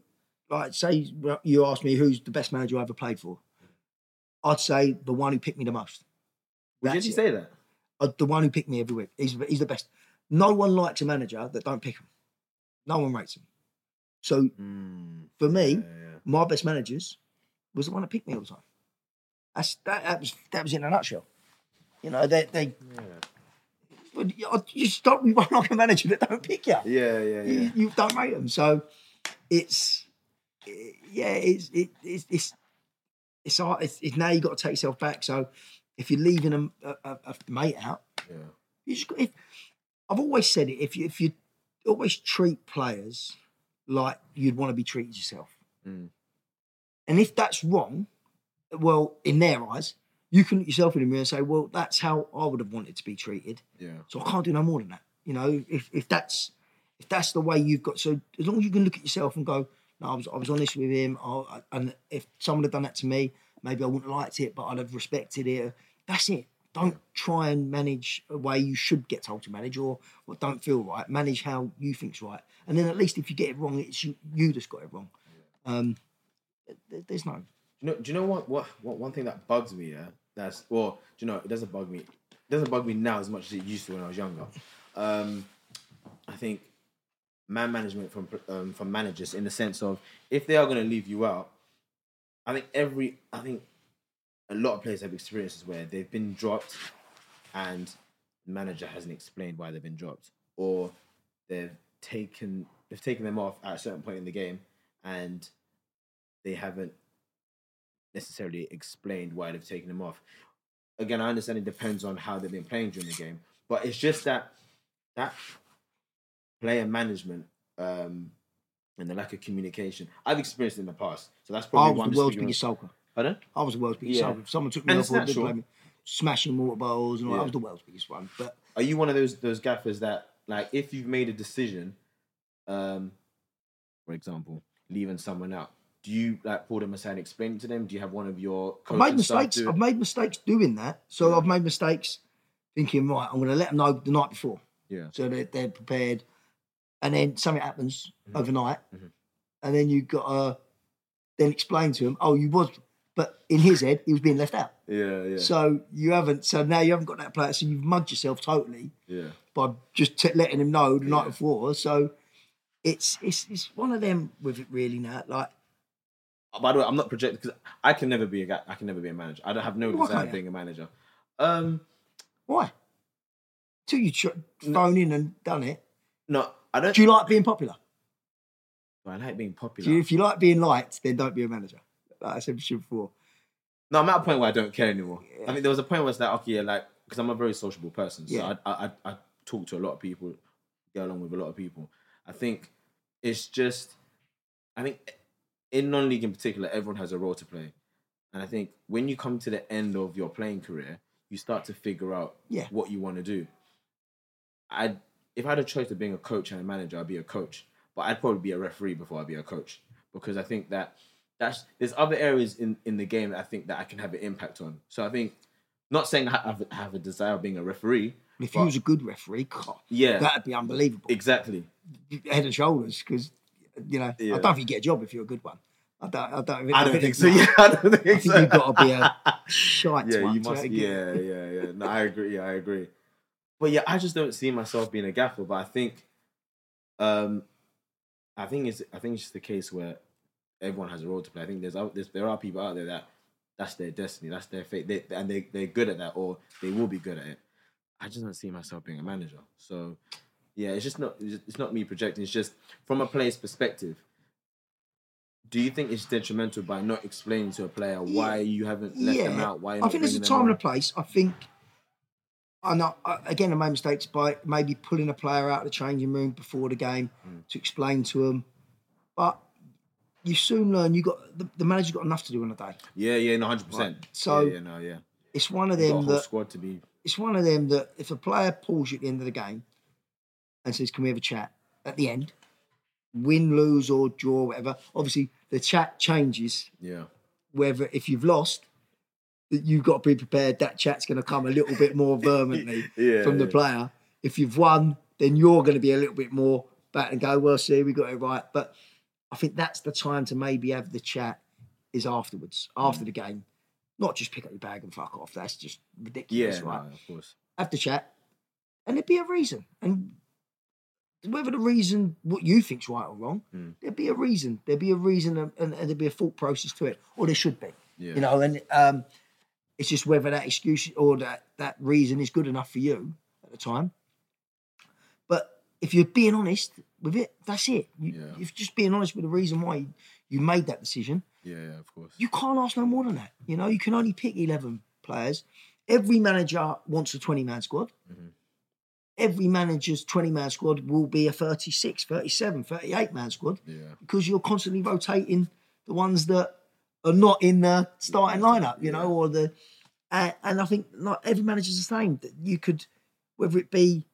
like, say you ask me who's the best manager I ever played for, I'd say the one who picked me the most. Did That's you it. say that? Uh, the one who picked me every week. He's, he's the best. No one likes a manager that don't pick him. No one rates him. So Mm, for me, yeah. My best managers was the one that picked me all the time. That's that, that was that was in a nutshell. You know, they they but you, stop you won't like a manager that don't pick you. Yeah, yeah, yeah. You, you don't rate them. So it's yeah, it's it, it's it's it's, hard. it's it's now you have got to take yourself back. So if you're leaving a, a, a, a mate out, yeah. you just got, if, I've always said it. If you if you always treat players like you'd want to be treated yourself, Mm. and if that's wrong, well, in their eyes, you can look yourself in the mirror and say, "Well, that's how I would have wanted to be treated." Yeah. So I can't do no more than that. You know, if if that's if that's the way you've got, so as long as you can look at yourself and go, "No, I was I was honest with him," I, and if someone had done that to me, maybe I wouldn't have liked it, but I'd have respected it. That's it. Don't try and manage a way you should get told to manage, or what don't feel right. Manage how you think's right, and then at least if you get it wrong, it's you, you that's got it wrong. Um, there's no. Do you know? Do you know what? What? What? One thing that bugs me. Yeah. That's well. Do you know? It doesn't bug me. It doesn't bug me now as much as it used to when I was younger. Um, I think man management from um, from managers in the sense of if they are going to leave you out, I think every I think a lot of players have experiences where they've been dropped and the manager hasn't explained why they've been dropped or they've taken they've taken them off at a certain point in the game and they haven't necessarily explained why they've taken them off. Again, I understand it depends on how they've been playing during the game, but it's just that that player management um, and the lack of communication I've experienced in the past. So that's I probably was one the world's biggest sulker. Pardon? I was the world's biggest Yeah. sulker. If someone took me And off it's or did natural. blame me, smashing water bowls and all, Yeah. I was the world's biggest one. But Are you one of those those gaffers that like if you've made a decision, um, for example, leaving someone out, do you like pull them aside and explain to them? Do you have one of your I've made mistakes. I've made mistakes doing that. So Yeah. I've made mistakes thinking, right, I'm going to let them know the night before. Yeah. So they're, they're prepared. And then something happens Mhm. overnight. Mhm. And then you've got to then explain to him, oh, you was, but in his head, he was being left out. Yeah, yeah, So you haven't, so now you haven't got that player. So you've mugged yourself totally yeah. by just t- letting him know the night before. So it's, it's, it's one of them with it really now. Like, Uh, By the way, I'm not projecting because I can never be a guy. I can never be a manager. I don't have no Why desire can't being a manager. Um, why? Till you tr- phone in and done it. no, I don't. Do you like being popular? I like being Do popular. you, if you like being liked, then don't be a manager. Like I said before. No, I'm at a point where I don't care anymore. I mean, there was a point where it's like, okay, yeah, like, because I'm a very sociable person, so Yeah. I, I, I, I talk to a lot of people, get along with a lot of people. I think it's just, I think in non-league in particular, everyone has a role to play, and I think when you come to the end of your playing career, you start to figure out Yeah. what you want to do. I, if I had a choice of being a coach and a manager, I'd be a coach, but I'd probably be a referee before I'd be a coach because I think that that's there's other areas in in the game that I think that I can have an impact on. So I think, not saying I have, I have a desire of being a referee. And if you was a good referee, God, Yeah, that'd be unbelievable. exactly. Head and shoulders, because you know Yeah. I don't think you get a job if you're a good one. I don't. I don't. I don't think so. Yeah, I don't think, I think so. you've got to be a shite yeah, one you must. Yeah, yeah, yeah. No, I agree. Yeah, I agree. But yeah, I just don't see myself being a gaffer. But I think, um, I think it's I think it's just the case where everyone has a role to play. I think there's, there's there are people out there that that's their destiny, that's their fate, they, and they they're good at that, or they will be good at it. I just don't see myself being a manager. So yeah, it's just not it's not me projecting. It's just from a player's perspective. Do you think it's detrimental by not explaining to a player why you haven't left them out? Why I think there's a time and a place. I think, I know, I- again, I made mistakes by maybe pulling a player out of the changing room before the game Mm. to explain to them. But you soon learn you got the, the manager's got enough to do on a day. Yeah, yeah, no, hundred percent. So- yeah, yeah, no, yeah. It's one of You've got a them whole that squad to be. It's one of them that if a player pulls you at the end of the game and says, "Can we have a chat?" at the end, win, lose, or draw, whatever. Obviously, the chat changes. Yeah, Whether if you've lost, you've got to be prepared. That chat's going to come a little bit more vehemently Yeah, from the yeah. player. If you've won, then you're going to be a little bit more back and go. Well, see, we got it right. But I think that's the time to maybe have the chat is afterwards, Mm. after the game. Not just pick up your bag and fuck off. That's just yeah, ridiculous, no, right? of course. have the chat, and there'd be a reason. And whether the reason what you think's right or wrong, Mm. there'd be a reason. There'd be a reason, and, and, there'd be a thought process to it, or there should be. Yeah, You know, and um, it's just whether that excuse or that that reason is good enough for you at the time. But if you're being honest with it, that's it. You, Yeah. You're just being honest with the reason why you, you made that decision, yeah, yeah, of course. you can't ask no more than that. You know, you can only pick 11 players. Every manager wants a 20 man squad. Mhm. Every manager's 20 man squad will be a 36, 37, 38 man squad Yeah, because you're constantly rotating the ones that are not in the starting lineup, you know, Yeah. or the. Uh, and I think not every manager's the same. That you could, whether it be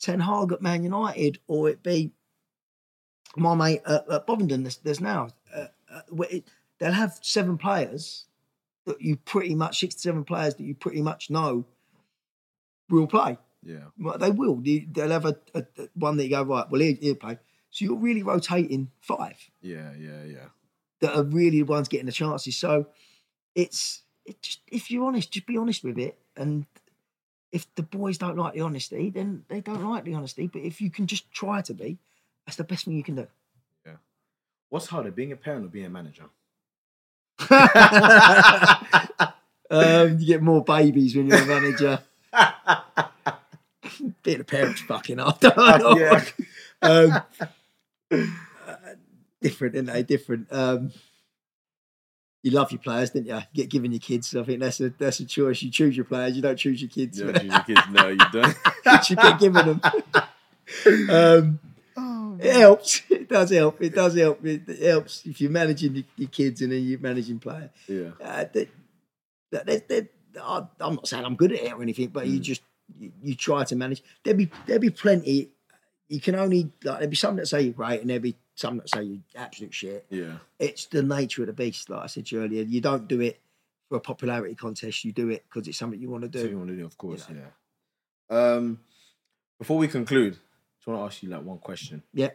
Ten Hag at Man United or it be my mate at, at Bovingdon, there's, there's now, uh, uh, where it, they'll have seven players that you pretty much, six to seven players that you pretty much know will play. yeah, Well, they will. They- They'll have a, a, a- one that you go, right, well, he'll, he'll play. So you're really rotating five yeah, yeah, yeah. that are really the ones getting the chances. So it's it just if you're honest, just be honest with it. And if the boys don't like the honesty, then they don't like the honesty. But if you can just try to be, that's the best thing you can do. What's harder, being a parent or being a manager? um, you get more babies when you're a manager. Being a parent's fucking hard. Yeah. um, uh, different, isn't they? Different. Um, you love your players, didn't you? you? Get given your kids. I think that's a that's a choice. You choose your players. You don't choose your kids. You don't choose your kids. No, you don't. you get given them. um, it helps. It does help. It does help. It, it helps if you're managing your, your kids and then you're managing player. yeah, Uh, they, they, they, I- I'm not saying I'm good at it or anything, but Mm. you just you, you try to manage. There'll be there'll be plenty. You can only like there'll be some that say you're great, and there'll be some that say you're absolute shit. yeah, It's the nature of the beast. Like I said to you earlier, you don't do it for a popularity contest. You do it because it's something you want to do. So you want to do, of course, You yeah. Um, before we conclude, just want to ask you like one question. Yeah.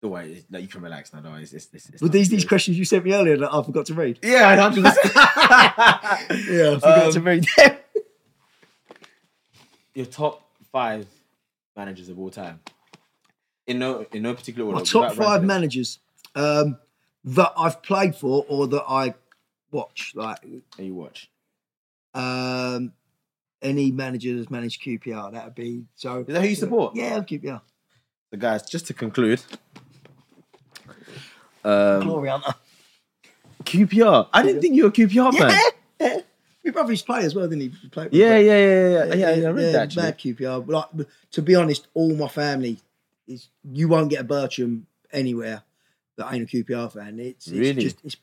The way it's- like you can relax now. Don't worry, it's, it's, it's, it's these these questions you sent me earlier that I forgot to read. Yeah, hundred percent. Yeah, I forgot Um, to read them. Your top five managers of all time. In no in no particular order. My top five managers um, that I've played for or that I watch. Like that you watch. um, any manager that's managed QPR, that would be so. Is that who you support? Yeah, I'm QPR. So guys, just to conclude. Um, Glory Hunter. QPR. I didn't think you were a QPR fan. Yeah, yeah. My brother used to play as well, didn't he? he played, Yeah, yeah, yeah, yeah, yeah. yeah, I read yeah, that actually. Mad QPR. But like, to be honest, all my family is. You won't get a Bircham anywhere that ain't a QPR fan. It's, it's Really? just it's.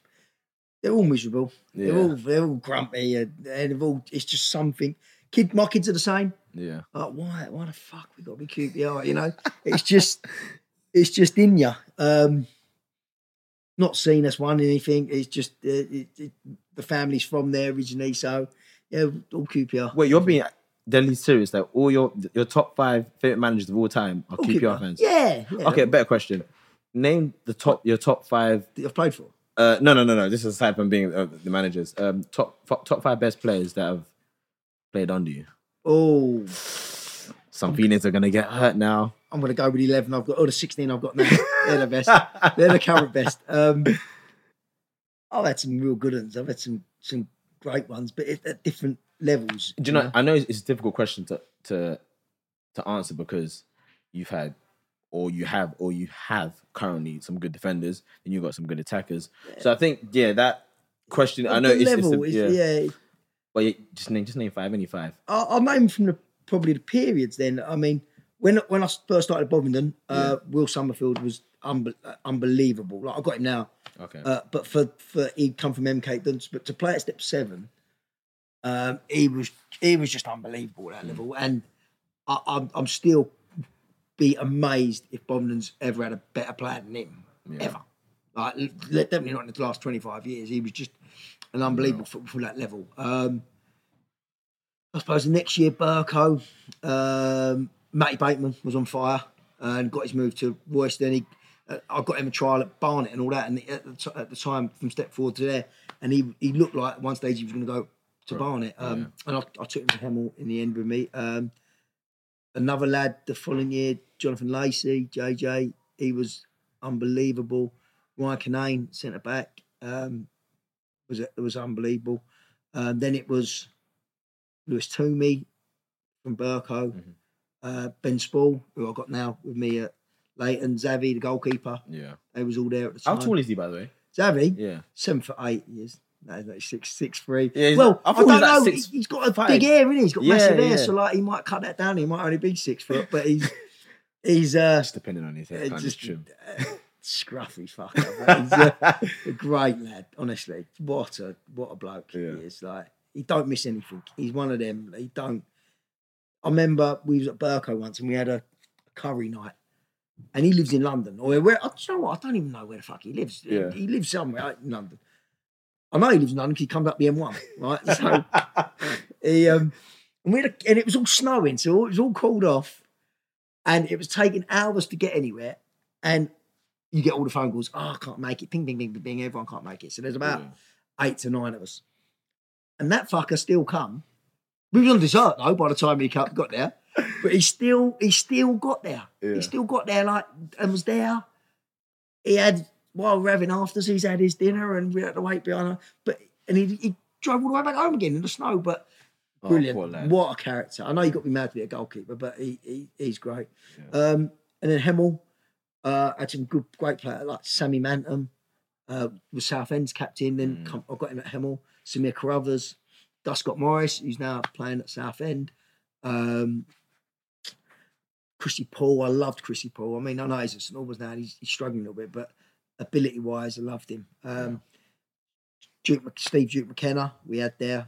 They're all miserable. They're all they're all grumpy and, and all. It's just something. Kid, my kids are the same. Yeah. Like, why? Why the fuck we got to be QPR? You know, it's just, it's just in you. Um, not seen us won anything. It's just uh, it, it, the family's from there originally, so yeah, all QPR. Wait, you're being deadly serious. Like all your your top five favorite managers of all time are All QPR fans. Yeah, yeah. Okay, better question. Name the top your top five. that I've played for. Uh, no, no, no, no. This is aside from being uh, the managers. Um, top f- top five best players that have played under you. Oh, Some feelings are gonna get hurt now. I'm gonna go with eleven. I've got oh the sixteen I've got now. They're the best. They're the current best. Um, I've had some real good ones. I've had some some great ones, but it, at different levels. Do you know? I know it's, it's a difficult question to to to answer because you've had, or you have, or you have currently some good defenders, and you've got some good attackers. So I think, yeah, that question. I know it's, it's level is- yeah. yeah. Yeah, just name just name five. Any five. I, I name from the probably the periods. Then I mean, when when I first started at Bovingdon, uh, Will Summerfield was unbe- uh, unbelievable. Like I got him now, Okay. uh, but for for he'd come from MK Dons, but to play at step seven, um, he was he was just unbelievable at that level, and I, I'm I'm still be amazed if Bovingdon's ever had a better player than him ever. Like definitely not in the last 25 years. He was just an unbelievable football for that level. Um, I suppose the next year, Burko, um, Matty Bateman was on fire and got his move to Royston. He, uh, I got him a trial at Barnet and all that, and at the, t- at the time from step forward to there, and he he looked like at one stage he was going to go to Barnet, um, and I, I took him to Hemel in the end with me. Um, another lad the following year, Jonathan Lacey, JJ, he was unbelievable. Ryan Canane, centre back, um, was it was unbelievable. Um, then it was Lewis Toomey from Burko, uh, Ben Spall, who I got now with me at Leighton, Zavi, the goalkeeper. Yeah. They was all there at the time. How tall is he, by the way? Zavi? Yeah. Seven foot eight he is. No, six six three. Yeah, well, I I, don't know. six, he's got a five. big hair, isn't he? He's got Yeah, massive hair, yeah. so like he might cut that down. He might only be six foot, but he's he's uh, Just depending on his hair, it's kind just trim. uh, scruffy fucker. but He's uh, a great lad, honestly. What a what a bloke Yeah. he is. Like he don't miss anything. He's one of them. He don't. I remember we was at Burko once and we had a, curry night, and he lives in London. Or where? I do you know what? I don't even know where the fuck he lives. He- Yeah. He, lives somewhere in London. I know he lives in London because he comes up the M1, right? So he um, and we had a, and it was all snowing, so it was all called off, and it was taking hours to get anywhere, and you get all the phone calls. Oh, I can't make it. Ping, ping, ping, ping, ping. Everyone can't make it. So there's about eight to nine of us, and that fucker still come. We was on dessert though by the time he got got there, but he still he still got there. Yeah. He still got there like and was there. He had while we're having afters, he's had his dinner and we had to wait behind him. But and he, he drove all the way back home again in the snow. But Oh, brilliant, lad. what a character! I know you got me mad to be a goalkeeper, but he, he he's great. Um, and then Hemel uh, had some good, great players like Sammy Mantom uh, was Southend's captain. Then Mm. come, I got him at Hemel. Samir Carruthers, Duscott Morris, who's now playing at Southend. Um, Chrissy Paul, I loved Chrissy Paul. I mean, I know he's at St Albans now; he's, he's struggling a little bit, but ability-wise, I loved him. Um, Duke, Steve Duke McKenna, we had there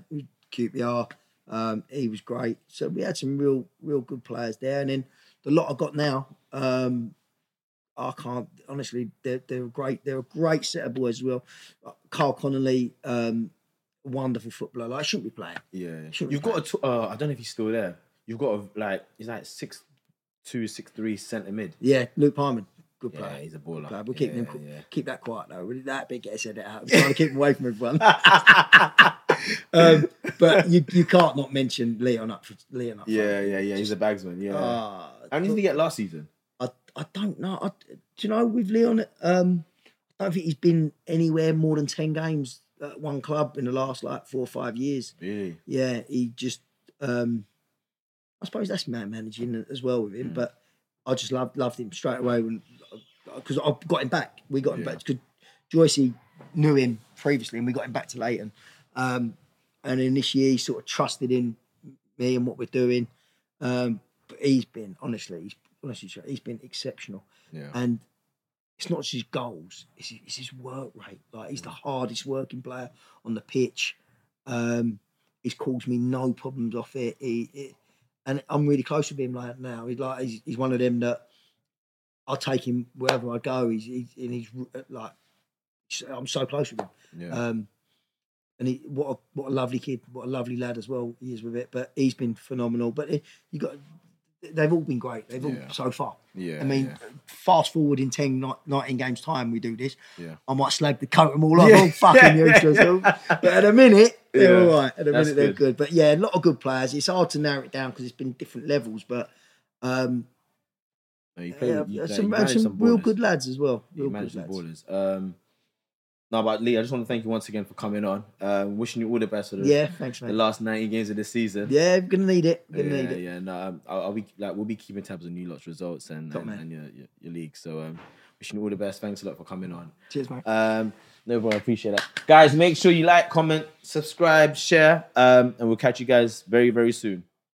QPR. Um, he was great. So we had some real, real good players there. And then the lot I got now, um, I can't honestly. They're they're a great. They're a great set of boys as well. Uh, Carl Connolly, um, wonderful footballer. Like, I shouldn't be playing. Yeah, Shouldn't you've got a. T- uh, I don't know if he's still there. You've got a like. He's like six two, six three centre mid. Yeah, Luke Parman, good player. Yeah, he's a baller. Player. We'll keeping yeah, him. yeah. Keep that quiet though. Really, that big get said it out. I'm trying to keep him away from everyone. um, but you you can't not mention Leon up for Leon up. Yeah, yeah, yeah. He's a bagsman. Yeah. Ah, How many did he get last season? I, don't know. I, do you know with Leon? Um, I don't think he's been anywhere more than ten games at one club in the last like four or five years. Really? Yeah, he just. Um, I suppose that's man managing as well with him, but I just loved loved him straight away when because I got him back. We got him Yeah. back because Joycey knew him previously, and we got him back to Leighton. Um, and in this year, he sort of trusted in me and what we're doing. Um, but he's been honestly, he's honestly, he's been exceptional. Yeah. And it's not just his goals; it's his, it's his work rate. Like he's the hardest working player on the pitch. Um, he's caused me no problems off it. He, and I'm really close with him like now. He's like he's, he's one of them that I'll take him wherever I go. He's, he's and he's like I'm so close with him. Yeah. Um, and he, what a, what a lovely kid, what a lovely lad as well he is with it. But he's been phenomenal. But it, you got, they've all been great. They've all Yeah. so far. yeah. I mean, yeah. fast forward in 10, 19 games time, we do this. Yeah. I might slag the coat them all off. Yeah. Oh, fucking useless. But at a minute, they're all right. At a That's minute, they're good. good. But yeah, a lot of good players. It's hard to narrow it down because it's been different levels. But um, No, you play yeah, you, some, manage some, real good lads as well. Real good lads. ballers. Um, No, but Lee, I just want to thank you once again for coming on. Um, wishing you all the best for the, Yeah, thanks, the last 90 games of the season. Yeah, I'm gonna need it. Gonna yeah, need it. yeah. No, um, I'll, I'll be like we'll be keeping tabs on you lot's results and Top and, man. and your, your your league. So um, wishing you all the best. Thanks a lot for coming on. Cheers, mate. Um, no, bro, I appreciate that, guys. Make sure you like, comment, subscribe, share, um, and we'll catch you guys very very soon.